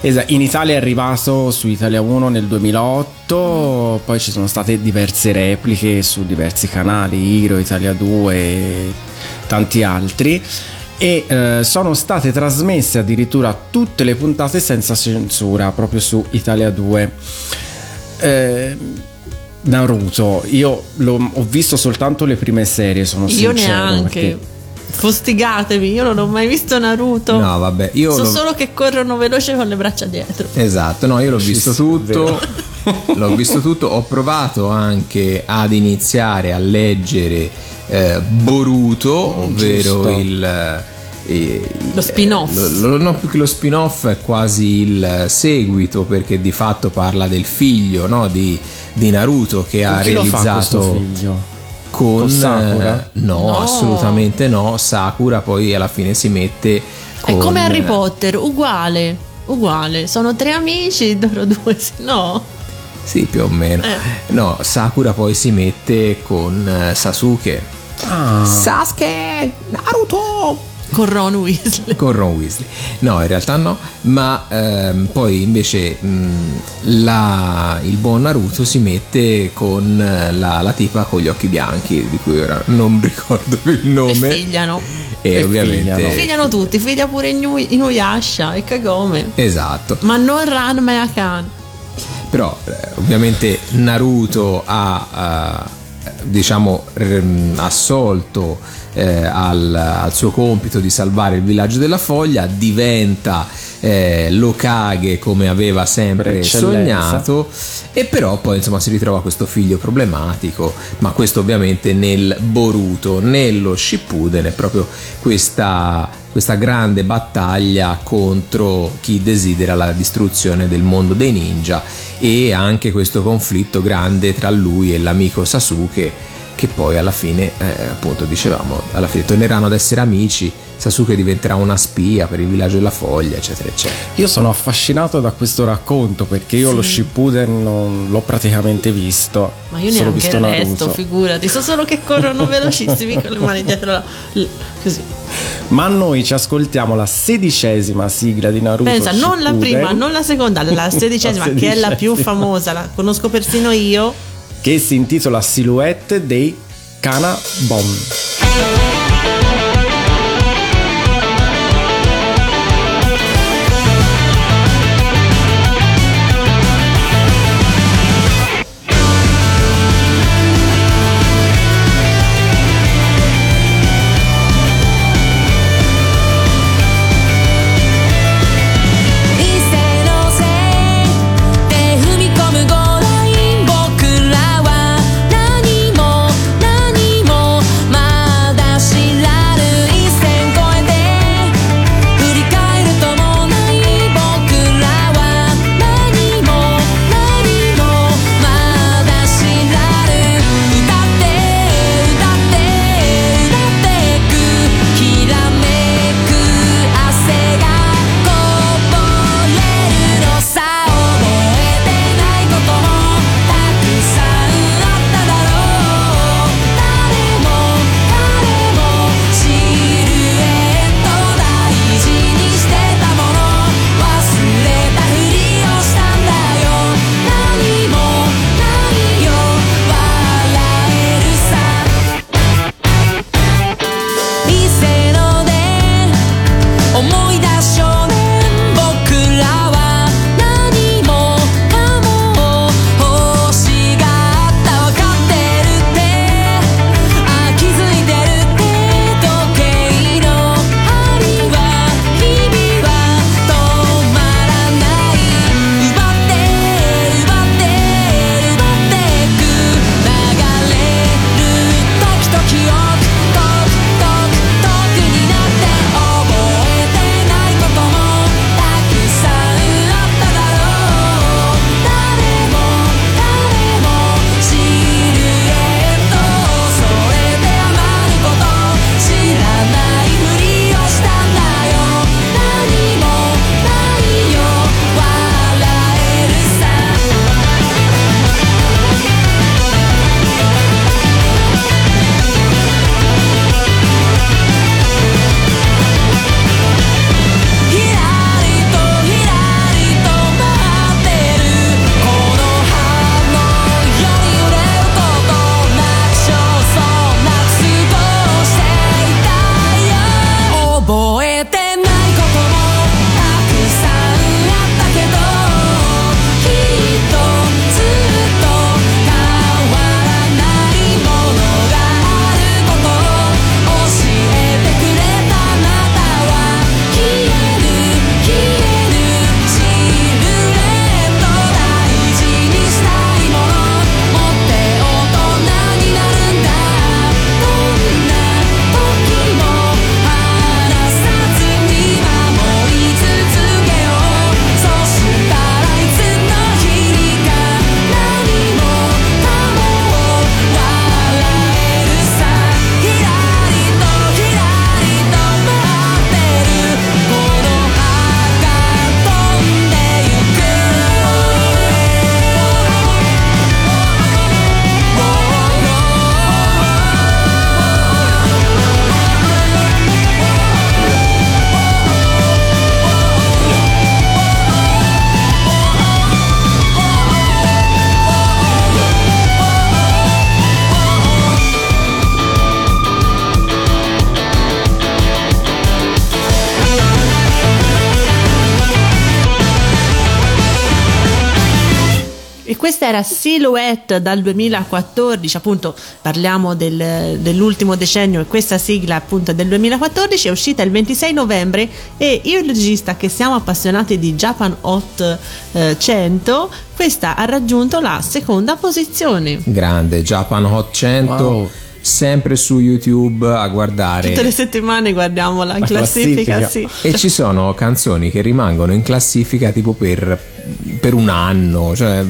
Esa- in Italia è arrivato su Italia 1 nel 2008, poi ci sono state diverse repliche su diversi canali, Iro, Italia 2 e tanti altri. E eh, sono state trasmesse addirittura tutte le puntate senza censura proprio su Italia 2. Eh, Naruto, io l'ho- ho visto soltanto le prime serie, sono Io sincero. neanche. perché- Fustigatemi, io non ho mai visto Naruto. No, vabbè, io so l'ho- solo che corrono veloce con le braccia dietro. Esatto, no, io l'ho visto tutto. L'ho visto tutto, ho provato anche ad iniziare a leggere eh, Boruto, ovvero Giusto. il eh, Lo spin-off. lo- lo- no, più che lo spin-off è quasi il seguito perché di fatto parla del figlio no, di, di Naruto che ha Chi lo fa questo realizzato figlio? Con, Con Sakura? eh, no, No. assolutamente no. Sakura poi alla fine si mette È con, come Harry Potter, uguale. Uguale, sono tre amici, loro due, no. Sì, più o meno. Eh. No, Sakura poi si mette con eh, Sasuke. Ah, Sasuke! Naruto! Con Ron Weasley. Con Ron Weasley. No, in realtà no, ma ehm, poi invece mh, la- il buon Naruto si mette con la, la tipa con gli occhi bianchi, di cui ora non ricordo il E nome. figliano. E, E ovviamente... figliano. Figliano tutti, figlia pure Inu- Inuyasha e Kagome. Esatto. Ma non Ranma e Akan. Però eh, ovviamente Naruto ha eh, diciamo r- assolto eh, al, al suo compito di salvare il villaggio della foglia, diventa eh, Lokage come aveva sempre sognato e però poi insomma si ritrova questo figlio problematico, ma questo ovviamente nel Boruto, nello Shippuden è proprio questa, questa grande battaglia contro chi desidera la distruzione del mondo dei ninja e anche questo conflitto grande tra lui e l'amico Sasuke che poi alla fine, eh, appunto, dicevamo, alla fine torneranno ad essere amici, Sasuke diventerà una spia per il villaggio della foglia, eccetera, eccetera. Io sono affascinato da questo racconto perché io sì. lo Shippuden non l'ho praticamente visto. Ma io neanche visto Naruto. resto, figurati, so solo che corrono velocissimi con le mani dietro la... così. Ma noi ci ascoltiamo la sedicesima sigla di Naruto. Pensa, Shippuden. non la prima, non la seconda, la sedicesima, la sedicesima. che è la più famosa, la conosco persino io che si intitola Silhouette dei Cana Bomb. era Silhouette dal 2014, appunto parliamo del, dell'ultimo decennio e questa sigla appunto del 2014, è uscita il 26 novembre e io e il regista che siamo appassionati di Japan Hot eh, 100, questa ha raggiunto la seconda posizione. Grande, Japan Hot 100. Wow sempre su YouTube a guardare. Tutte le settimane guardiamo la, la classifica, classifica. Sì. E ci sono canzoni che rimangono in classifica tipo per, per un anno. Cioè,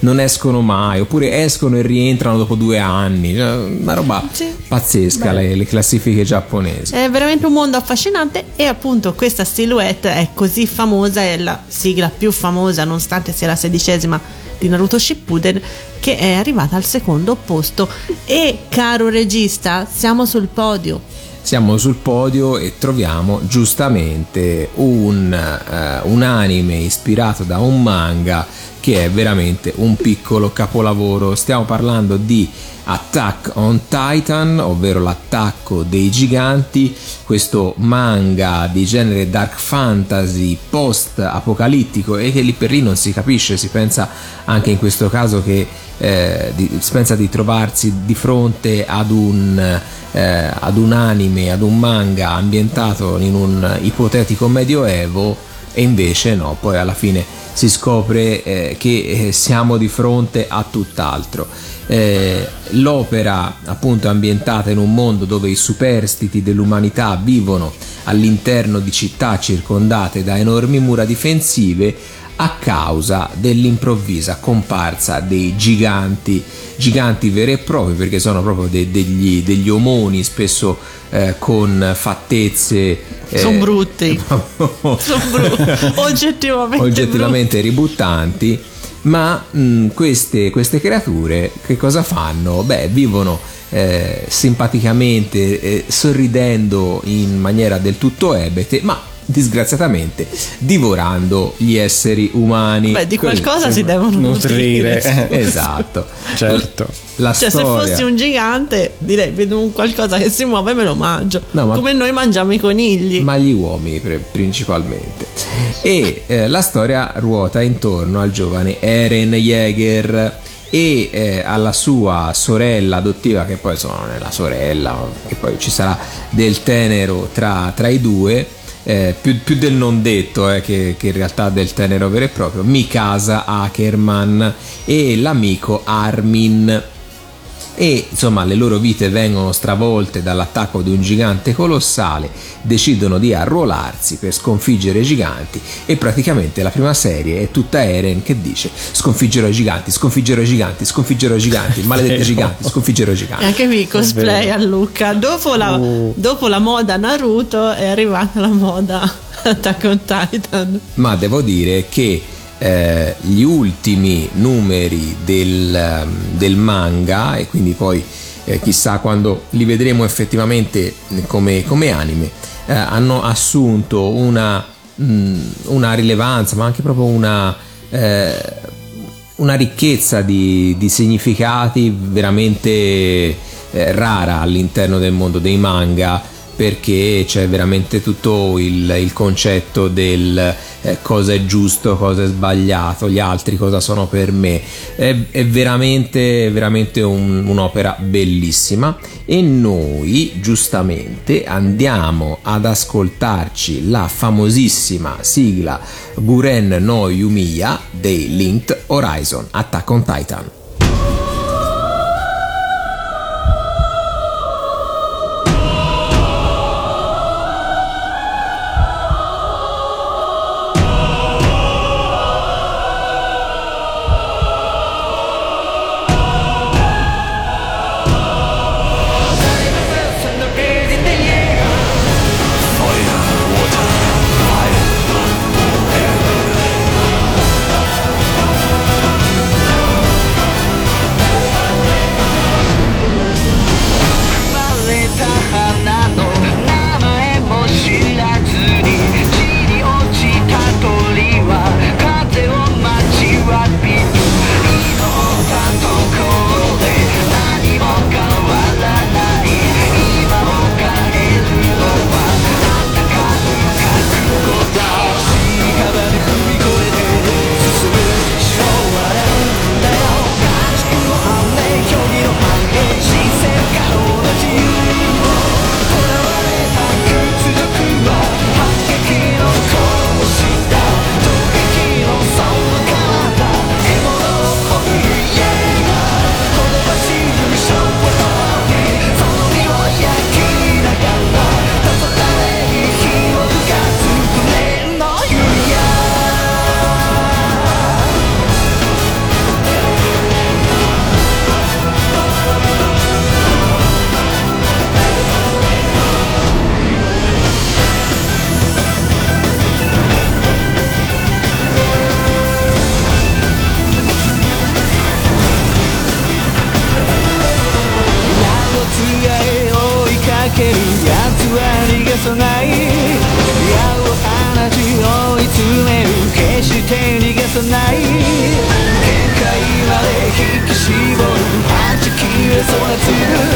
non escono mai, oppure escono e rientrano dopo due anni. Cioè, una roba Sì. pazzesca, le, le classifiche giapponesi. È veramente un mondo affascinante e appunto questa silhouette è così famosa, è la sigla più famosa nonostante sia la sedicesima di Naruto Shippuden che è arrivata al secondo posto e caro regista siamo sul podio Siamo sul podio e troviamo giustamente un, eh, un anime ispirato da un manga che è veramente un piccolo capolavoro. Stiamo parlando di Attack on Titan, ovvero l'attacco dei giganti, questo manga di genere dark fantasy post apocalittico e che lì per lì non si capisce, si pensa anche in questo caso che eh, di- si pensa di trovarsi di fronte ad un, eh, ad un anime, ad un manga ambientato in un ipotetico medioevo e invece no, poi alla fine si scopre eh, che eh, siamo di fronte a tutt'altro. Eh, l'opera appunto è ambientata in un mondo dove i superstiti dell'umanità vivono all'interno di città circondate da enormi mura difensive a causa dell'improvvisa comparsa dei giganti, giganti veri e propri perché sono proprio de- degli, degli omoni spesso eh, con fattezze eh, sono brutti. sono brutti. Oggettivamente, oggettivamente ributtanti. Ma mh, queste, queste creature che cosa fanno? Beh, vivono eh, simpaticamente, eh, sorridendo in maniera del tutto ebete, ma disgraziatamente divorando gli esseri umani. Beh, di qualcosa si devono nutrire. esatto. Certo. La Cioè, se storia. fossi un gigante, direi vedo un qualcosa che si muove e me lo mangio. No, ma- Come noi mangiamo i conigli. ma gli uomini principalmente. E eh, la storia ruota intorno al giovane Eren Jäger e eh, alla sua sorella adottiva, che poi insomma non è la sorella, che poi ci sarà del tenero tra, tra i due. Eh, più, più del non detto eh, che, che in realtà del tenero vero e proprio Mikasa Ackerman e l'amico Armin e insomma le loro vite vengono stravolte dall'attacco di un gigante colossale, decidono di arruolarsi per sconfiggere i giganti e praticamente la prima serie è tutta Eren che dice sconfiggerò i giganti, sconfiggerò i giganti, sconfiggerò i giganti, maledetti giganti, sconfiggerò i E giganti. anche qui cosplay a Luca. Dopo la, Oh. dopo la moda Naruto è arrivata la moda Attack on Titan. ma devo dire che eh, gli ultimi numeri del, ehm, del manga e quindi poi eh, chissà quando li vedremo effettivamente come, come anime eh, hanno assunto una, mh, una rilevanza ma anche proprio una eh, una ricchezza di, di significati veramente eh, rara all'interno del mondo dei manga perché c'è veramente tutto il, il concetto del eh, cosa è giusto, cosa è sbagliato, gli altri cosa sono per me. È, è veramente, veramente un- un'opera bellissima e noi giustamente andiamo ad ascoltarci la famosissima sigla Guren no Yumiya dei Linked Horizon Attack on Titan. さない矢を放ち追い詰める決して逃がさない。限界まで引き絞る。はち切れそうなつ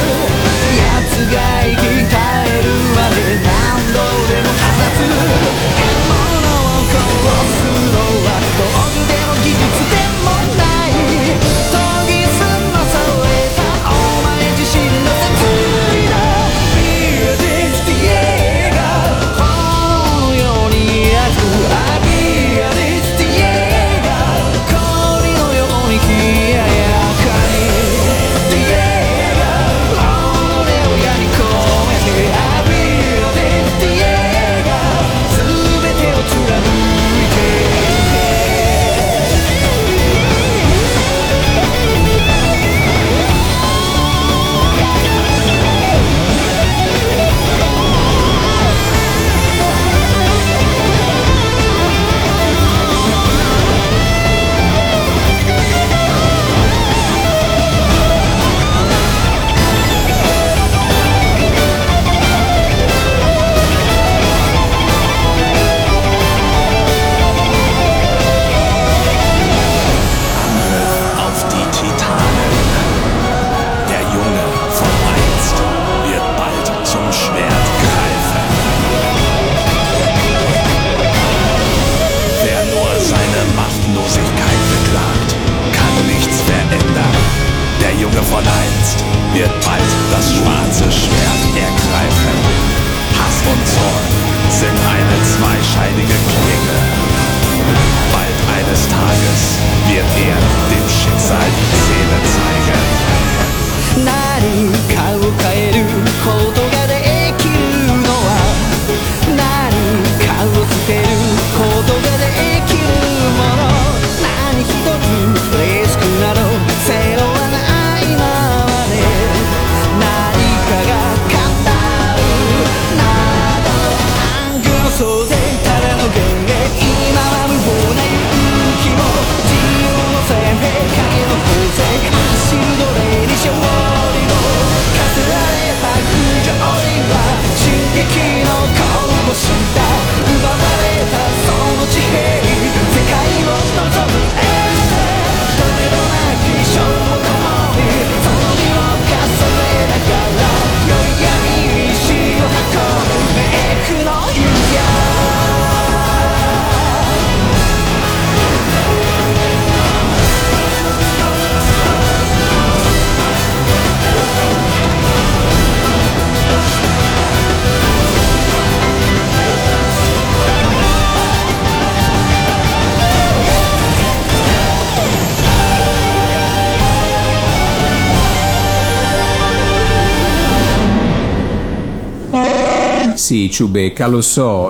Ciubecca, lo so.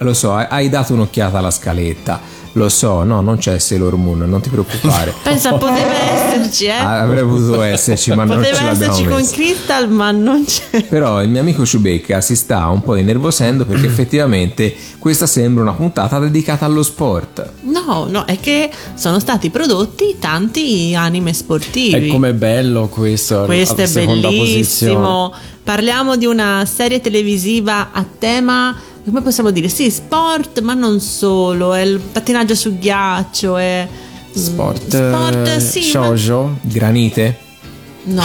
Lo so, hai- dato un'occhiata alla scaletta. Lo so, no, non c'è Sailor Moon, non ti preoccupare. Pensa, poteva esserci, eh. Avrebbe potuto esserci, ma non ce poteva l'abbiamo esserci con. Crystal, ma non c'è. Però il mio amico Ciubecca si sta un po' innervosendo perché effettivamente questa sembra una puntata dedicata allo sport. No, no, è che sono stati prodotti tanti anime sportivi. E com'è bello questo. Questo è seconda bellissimo. posizione. Parliamo di una serie televisiva a tema, come possiamo dire? Sì, sport, ma non solo. È il pattinaggio su ghiaccio, è. Sport, Sport, eh, sì, shoujo. Granite? No.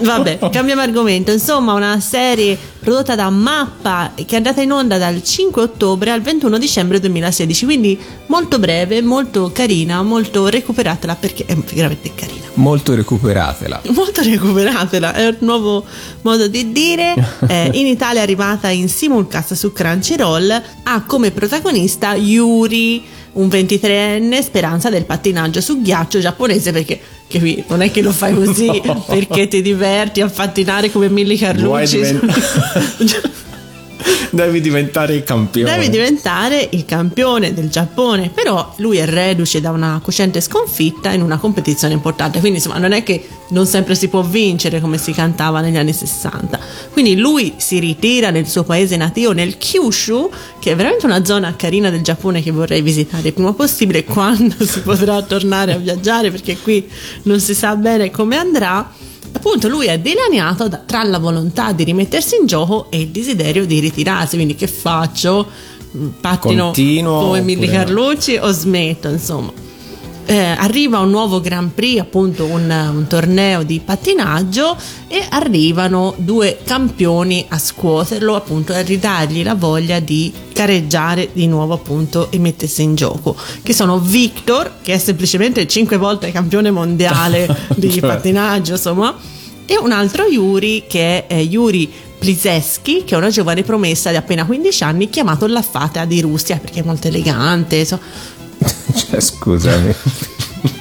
Vabbè, cambiamo argomento. Insomma, una serie prodotta da Mappa che è andata in onda dal 5 ottobre al 21 dicembre 2016. Quindi molto breve, molto carina, molto recuperatela perché è veramente carina. Molto recuperatela. Molto recuperatela, è un nuovo modo di dire. Eh, in Italia è arrivata in simulcast su Crunchyroll. Ha come protagonista Yuri, un 23enne speranza del pattinaggio su ghiaccio giapponese perché che qui non è che lo fai così perché ti diverti a pattinare come Vuoi Carlucci. divent- Devi diventare il campione. Devi diventare il campione del Giappone, però lui è reduce da una cosciente sconfitta in una competizione importante, quindi insomma non è che non sempre si può vincere come si cantava negli anni 60. Quindi lui si ritira nel suo paese nativo, nel Kyushu, che è veramente una zona carina del Giappone che vorrei visitare il prima possibile quando si potrà tornare a viaggiare, perché qui non si sa bene come andrà appunto lui è dilaniato da- tra la volontà di rimettersi in gioco e il desiderio di ritirarsi. Quindi, che faccio? Mm, Pattino Continuo come Milli oppure no? Carlucci o smetto? Insomma. Eh, arriva un nuovo Grand Prix, appunto un, un torneo di pattinaggio e arrivano due campioni a scuoterlo, appunto a ridargli la voglia di gareggiare di nuovo appunto e mettersi in gioco, che sono Victor, che è semplicemente cinque volte campione mondiale di Cioè. pattinaggio, insomma, e un altro Yuri che è eh, Yuri Pliseski, che è una giovane promessa di appena 15 anni, chiamato la fata di Russia perché è molto elegante, insomma. Cioè, scusami.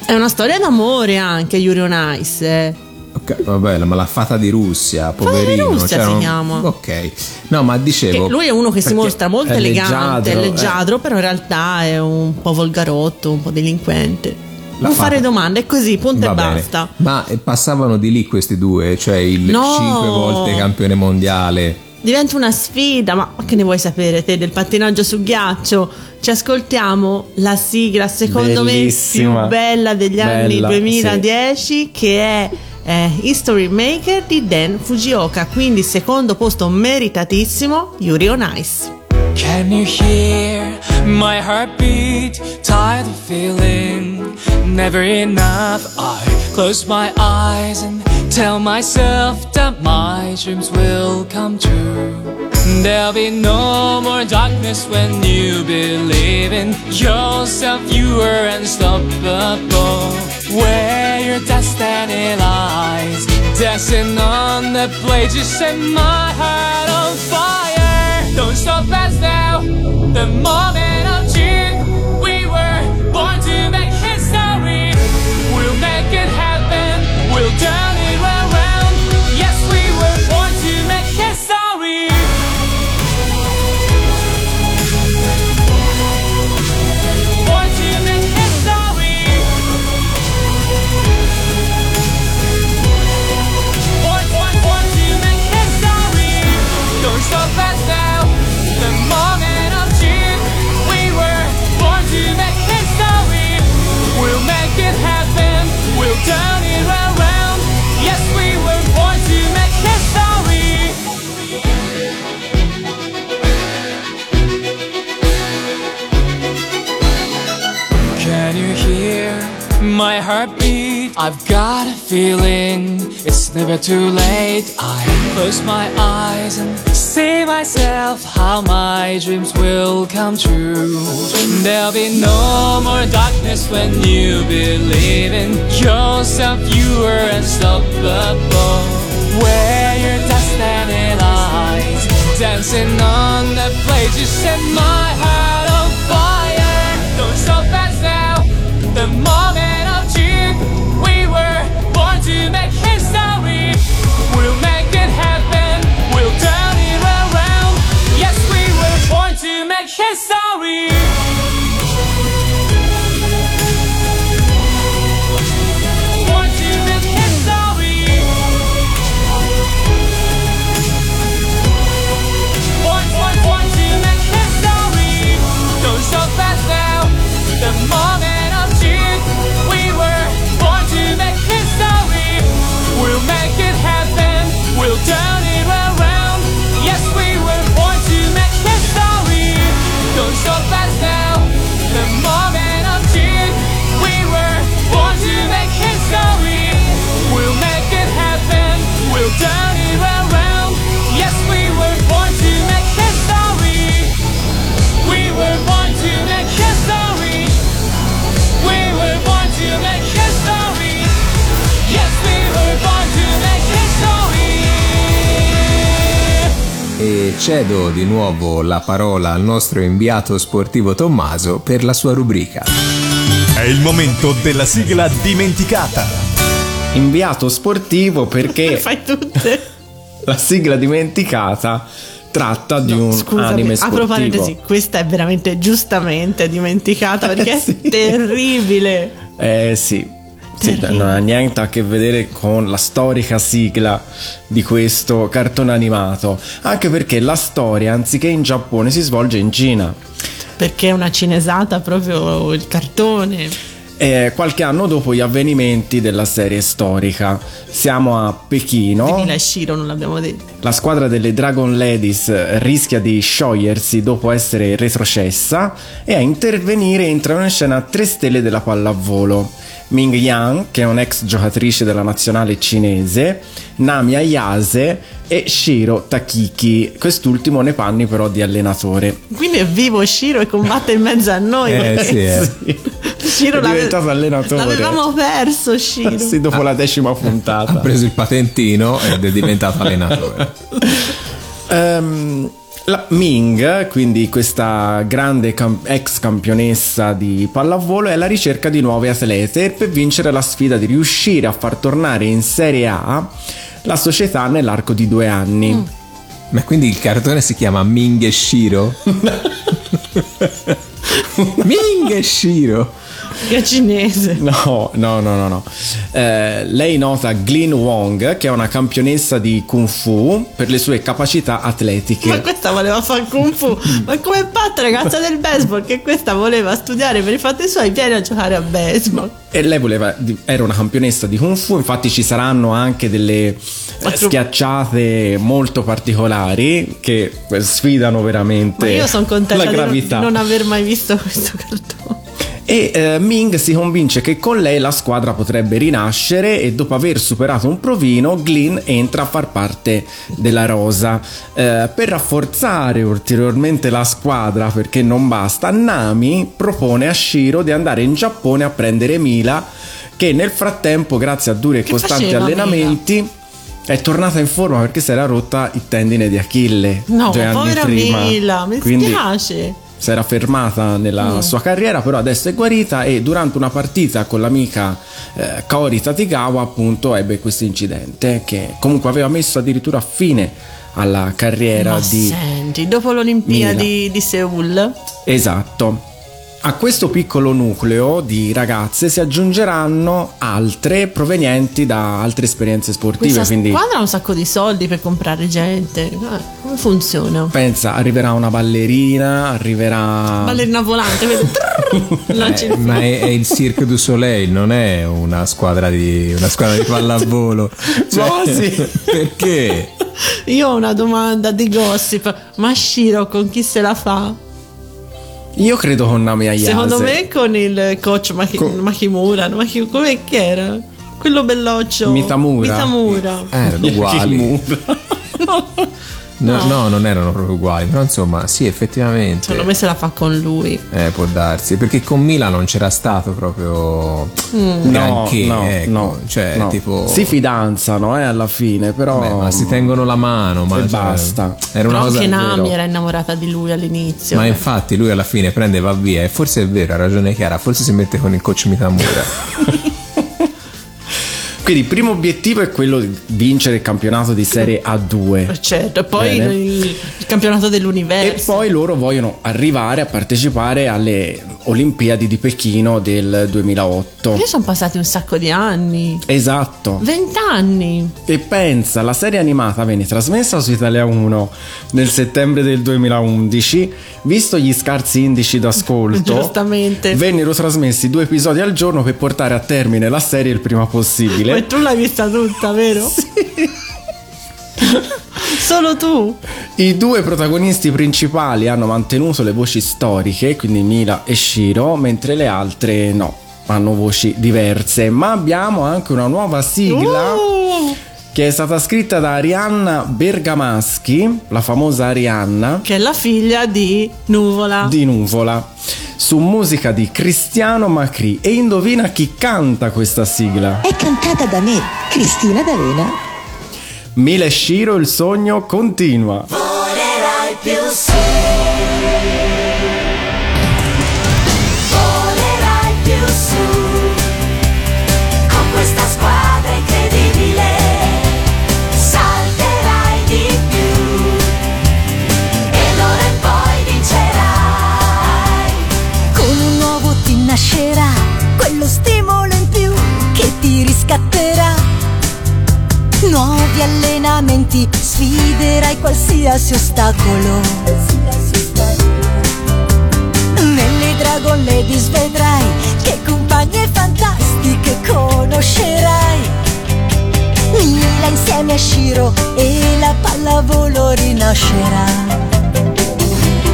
È una storia d'amore anche Yuri on Ice. eh. Ok, vabbè, ma la fata di Russia, poverino. Russia cioè, si non- chiama. Ok. No, ma Che dicevo. lui è uno che si mostra molto è elegante, leggiadro, è eh. leggiadro, però in realtà è un po' volgarotto, un po' delinquente. La non fare fata- domande, è così, punto Va e bene. basta. Ma eh, passavano di lì questi due, cioè il No. 5 volte campione mondiale. Diventa una sfida, ma che ne vuoi sapere te del pattinaggio su ghiaccio? Ci ascoltiamo la sigla, secondo Bellissima. me, più bella degli anni Bella, 2010, che è eh, History Maker di Dan Fujioka. Quindi, secondo posto meritatissimo, Yuri on Ice. Can you hear my heartbeat? Tired of feeling never enough. I close my eyes and tell myself that my dreams will come true. There'll be no more darkness when you believe in yourself. You are unstoppable. Where your destiny lies, dancing on the blade, you set my heart on fire. Don't stop us now. The moment of truth, my heartbeat? I've got a feeling it's never too late. I close my eyes and see myself how my dreams will come true. There'll be no more darkness when you believe in yourself. You are unstoppable. Where your destiny lies, dancing on the you set my di nuovo la parola al nostro inviato sportivo Tommaso per la sua rubrica. È il momento della sigla dimenticata. Inviato sportivo perché Fai tutte. la sigla dimenticata tratta di un Scusami, anime apro sportivo. parentesi, questa è veramente giustamente dimenticata perché Sì. è terribile. Eh sì. Sì, non ha niente a che vedere con la storica sigla di questo cartone animato, anche perché la storia, anziché in Giappone, si svolge in Cina. Perché è una cinesata proprio il cartone. eh, qualche anno dopo gli avvenimenti della serie storica. Siamo a Pechino. Di Mila e Shiro non l'abbiamo detto. La squadra delle Dragon Ladies rischia di sciogliersi dopo essere retrocessa e a intervenire entrano in scena tre stelle della pallavolo. Ming Yang, che è un'ex giocatrice della nazionale cinese, Nami Ayase e Shiro Takiki, quest'ultimo nei panni però di allenatore. Quindi è vivo Shiro e combatte in mezzo a noi. Eh, sì, eh. Shiro È diventato allenatore. L'avevamo perso Shiro. Sì, dopo la decima puntata. Ha preso il patentino ed è diventato allenatore. Ehm, la Ming, quindi questa grande cam- ex campionessa di pallavolo, è alla ricerca di nuove atlete per vincere la sfida di riuscire a far tornare in Serie A la società nell'arco di due anni. Ma quindi il cartone si chiama Ming e Shiro? Ming e Shiro. Che è cinese. No, no, no, no, no. Eh, lei nota Glyn Wong, che è una campionessa di Kung Fu per le sue capacità atletiche. Ma questa voleva fare Kung Fu. Ma come fatta ragazza del baseball che questa voleva studiare per i fatti suoi viene a giocare a baseball. E lei voleva, era una campionessa di Kung Fu, infatti ci saranno anche delle eh, Ma tu- schiacciate molto particolari che sfidano veramente Ma io sono contenta la di non, gravità. di non aver mai visto questo cartone. E eh, Ming si convince che con lei la squadra potrebbe rinascere e dopo aver superato un provino, Glyn entra a far parte della rosa. Eh, per rafforzare ulteriormente la squadra, perché non basta, Nami propone a Shiro di andare in Giappone a prendere Mila, che nel frattempo, grazie a duri e Che costanti allenamenti, è tornata in forma perché si era rotta il tendine di Achille. No, anni povera. Mila, mi Quindi- spiace. Si era fermata nella Mm. sua carriera, però adesso è guarita e durante una partita con l'amica eh, Kaori Tatigawa appunto ebbe questo incidente che comunque aveva messo addirittura fine alla carriera Ma di... senti, dopo l'Olimpiadi di Seoul, Esatto. A questo piccolo nucleo di ragazze si aggiungeranno altre provenienti da altre esperienze sportive, questa quindi squadra ha un sacco di soldi per comprare gente. Eh, Come funziona? pensa, arriverà una ballerina, arriverà... Ballerina volante, Eh, ma è, è il Cirque du Soleil, non è una squadra di, una squadra di pallavolo. Cioè, Ma sì. Perché? Io ho una domanda di gossip. Ma Shiro con chi se la fa? Io credo con Nami Ayase. Secondo me con il coach Maki- Makimura. no? Maki- come che era? Quello belloccio. Mitamura. Mitamura. Eh, erano uguali. No, No. no, non erano proprio uguali, però insomma, sì, effettivamente. Secondo me se la fa con lui. Eh, può darsi, perché con Mila non c'era stato proprio Mm. granché, no, ecco. no, cioè, no. tipo si fidanzano eh, alla fine, però Beh, ma si tengono la mano, ma e cioè, basta. Era una Però cosa anche Nami vero. era innamorata di lui all'inizio. Ma infatti lui alla fine prende e va via e forse è vero, ha ragione Chiara, forse si mette con il coach Mitamura. Quindi il primo obiettivo è quello di vincere il campionato di Serie A2. Certo, e poi Bene. il, campionato E dell'universo. poi loro vogliono arrivare a partecipare alle Olimpiadi di Pechino del 2008. Io sono passati un sacco di anni. Esatto. Vent'anni. E pensa, la serie animata venne trasmessa su Italia 1 nel settembre del 2011. Visto gli scarsi indici d'ascolto, Giustamente. vennero trasmessi due episodi al giorno per portare a termine la serie il prima possibile. Tu l'hai vista tutta, vero? Sì. Solo tu. I due protagonisti principali hanno mantenuto le voci storiche, quindi Mila e Shiro, mentre le altre no, hanno voci diverse. Ma abbiamo anche una nuova sigla. Uh, Che è stata scritta da Arianna Bergamaschi, la famosa Arianna che è la figlia di Nuvola. di Nuvola, su musica di Cristiano Macri. E indovina chi canta questa sigla? È cantata da me, Cristina D'Avena. Mila e Shiro, il sogno continua. Nuovi allenamenti, sfiderai qualsiasi ostacolo. Nelle Dragon Ladies vedrai che compagne fantastiche conoscerai. Mila insieme a Shiro e la pallavolo rinascerà.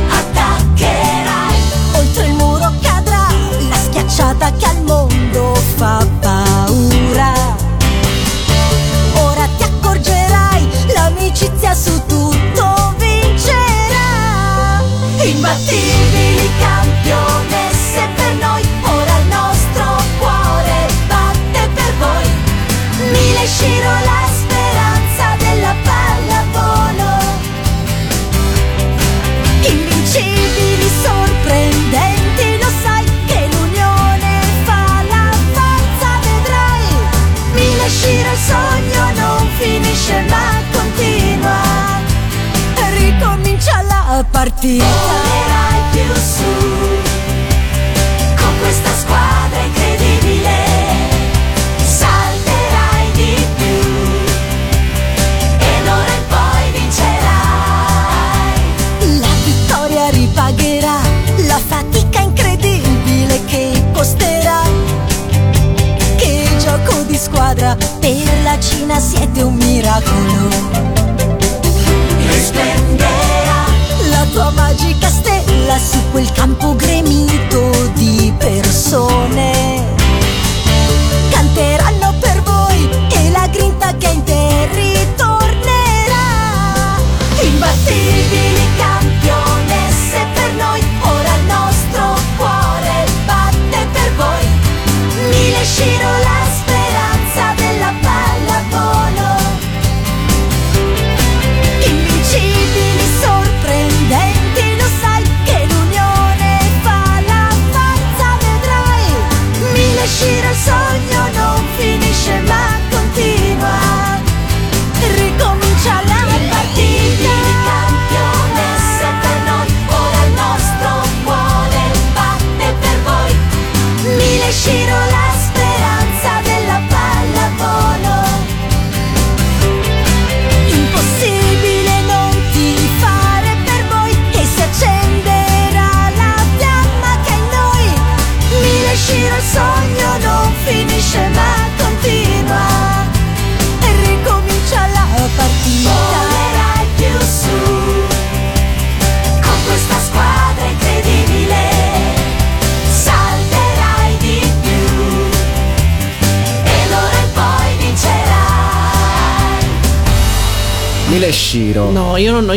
Attaccherai, oltre il muro cadrà la schiacciata che al mondo fa paura. Imbattibili campionesse per noi, ora il nostro cuore batte per voi. Mila e Shiro la speranza della pallavolo. Invincibili, sorprendenti, lo sai che l'unione fa la forza, vedrai. Mila e Shiro il sogno non finisce ma continua. Ricomincia la partita. Volerai più su con questa squadra incredibile. Salterai di più e d'ora in poi vincerai. La vittoria ripagherà la fatica incredibile che costerà. Che gioco di squadra per la Cina siete un miracolo. Risplenderà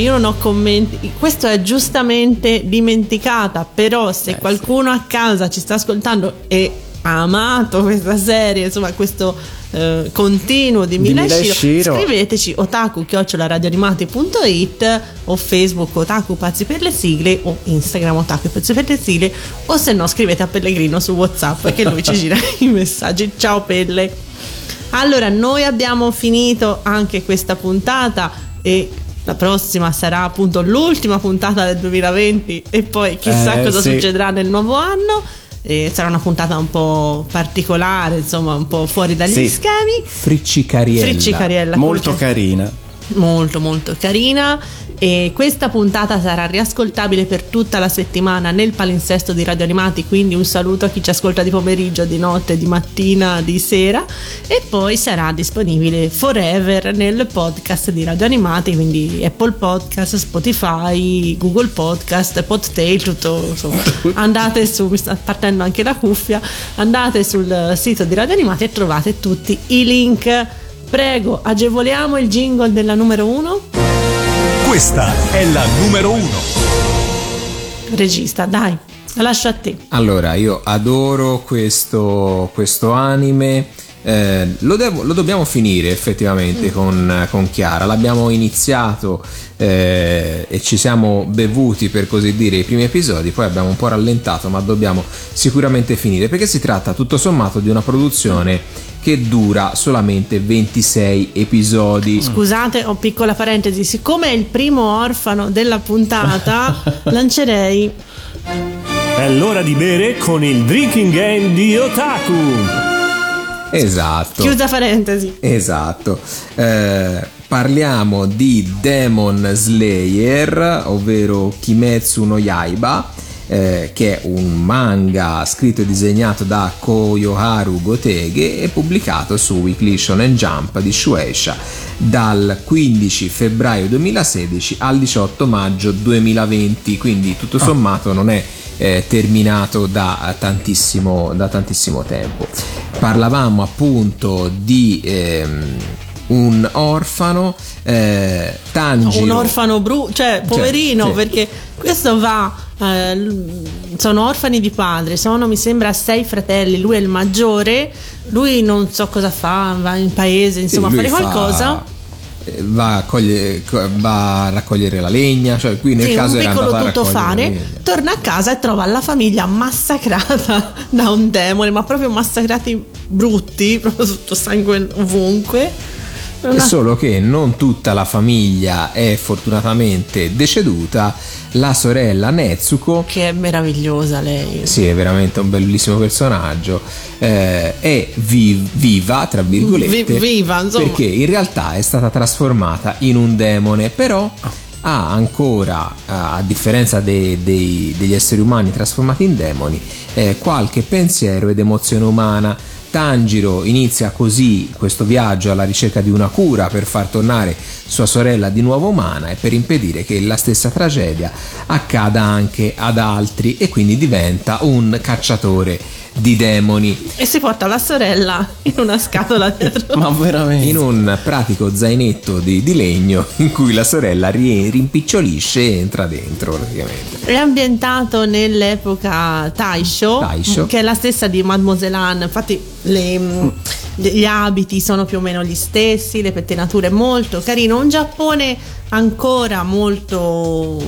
io non, ho- commenti. Questo è giustamente dimenticata. Però, se qualcuno a casa ci sta ascoltando e ha amato questa serie, insomma, questo eh, continuo di Mila Mila Shiro, scriveteci otaku radioanimati.it o Facebook otaku pazzi per le sigle o Instagram otaku pazzi per le sigle o se no scrivete a Pellegrino su Whatsapp che lui ci gira i messaggi. Ciao Pelle. Allora, noi abbiamo finito anche questa puntata e la prossima sarà appunto l'ultima puntata del 2020 e poi chissà Eh, cosa sì. succederà nel nuovo anno. E sarà una puntata un po' particolare, insomma, un po' fuori dagli Sì. schemi. Friccicariella. Friccicariella. Molto carina. Molto molto carina. E questa puntata sarà riascoltabile per tutta la settimana nel palinsesto di Radio Animati quindi un saluto a chi ci ascolta di pomeriggio, di notte, di mattina, di sera. E poi sarà disponibile forever nel podcast di Radio Animati quindi Apple Podcast, Spotify, Google Podcast, Podtail tutto insomma. Andate su, mi sta partendo anche la cuffia. Andate sul sito di Radio Animati e trovate tutti i link Prego, agevoliamo il jingle della numero uno. Questa è la numero uno. Regista, dai, la lascio a te. Allora, io adoro questo, questo anime. eh, lo, devo- lo dobbiamo finire effettivamente con, con Chiara. L'abbiamo iniziato eh, e ci siamo bevuti per così dire i primi episodi, poi abbiamo un po' rallentato, ma dobbiamo sicuramente finire perché si tratta tutto sommato di una produzione che dura solamente 26 episodi. Scusate, ho piccola parentesi. Siccome è il primo orfano della puntata, lancerei. È l'ora di bere con il drinking game di Otaku. Esatto. Chiusa parentesi. Esatto. Eh, parliamo di Demon Slayer, ovvero Kimetsu no Yaiba. Eh, che è un manga scritto e disegnato da Koyoharu Gotege e pubblicato su Weekly Shonen Jump di Shueisha dal 15 febbraio 2016 al 18 maggio 2020, quindi tutto sommato non è eh, terminato da tantissimo, da tantissimo tempo. Parlavamo appunto di ehm, un orfano, eh, Tanjiro. un orfano bru, cioè poverino, sì. perché questo va. Eh, sono orfani di padre, sono mi sembra sei fratelli, lui è il maggiore, lui non so cosa fa, va in paese, insomma, a fare fa- qualcosa. Va a, cogliere- co- va a raccogliere la legna, cioè qui nel Sì, caso un era piccolo andato a tutto fare, torna a casa e trova la famiglia massacrata da un demone, ma proprio massacrati brutti, proprio tutto sangue ovunque. È Una- solo che non tutta la famiglia è fortunatamente deceduta, la sorella Netsuko Che è meravigliosa lei. Sì, è veramente un bellissimo personaggio. eh, è vi- viva, tra virgolette. Vi- viva, insomma. Perché in realtà è stata trasformata in un demone, però ha ancora, a differenza dei- dei- degli esseri umani trasformati in demoni, eh, qualche pensiero ed emozione umana. Tanjiro inizia così questo viaggio alla ricerca di una cura per far tornare sua sorella di nuovo umana e per impedire che la stessa tragedia accada anche ad altri e quindi diventa un cacciatore di demoni. E si porta la sorella in una scatola dietro. Ma veramente? In un pratico zainetto di, di legno in cui la sorella ri- rimpicciolisce e entra dentro praticamente. È ambientato nell'epoca Taisho, Taisho. che è la stessa di Mademoiselle Anne. Infatti, le- gli abiti sono più o meno gli stessi, le pettinature molto carino. Un Giappone ancora molto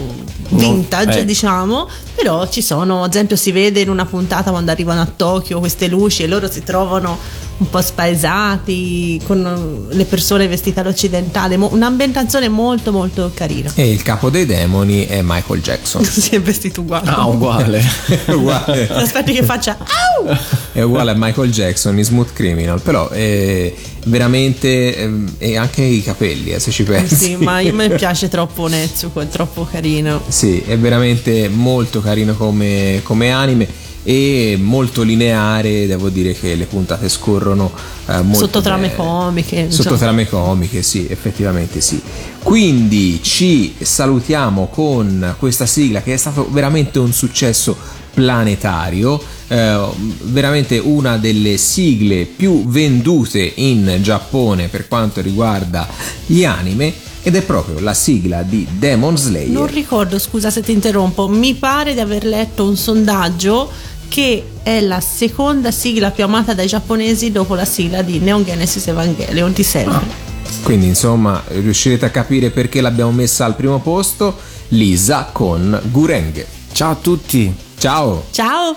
vintage, eh. diciamo. Però ci sono, ad esempio, si vede in una puntata quando arrivano a Tokyo queste luci e loro si trovano un po' spaesati con le persone vestite all'occidentale. Un'ambientazione molto, molto carina. E il capo dei demoni è Michael Jackson. si è vestito uguale. Ah, uguale. Uguale. Aspetti che faccia Au! è uguale a Michael Jackson in Smooth Criminal, però è veramente ehm, e anche i capelli, eh, se ci pensi. Sì, ma a me piace troppo Netsuko, è troppo carino. Sì, è veramente molto carino come, come anime e molto lineare, devo dire che le puntate scorrono eh, molto Sotto trame bene. comiche. Sotto insomma. trame comiche, sì, effettivamente sì. Quindi ci salutiamo con questa sigla che è stato veramente un successo planetario, eh, veramente una delle sigle più vendute in Giappone per quanto riguarda gli anime ed è proprio la sigla di Demon Slayer. Non ricordo, scusa se ti interrompo, mi pare di aver letto un sondaggio che è la seconda sigla più amata dai giapponesi dopo la sigla di Neon Genesis Evangelion di sempre. Quindi insomma riuscirete a capire perché l'abbiamo messa al primo posto, Lisa con Gureng. Ciao a tutti. Ciao. Ciao!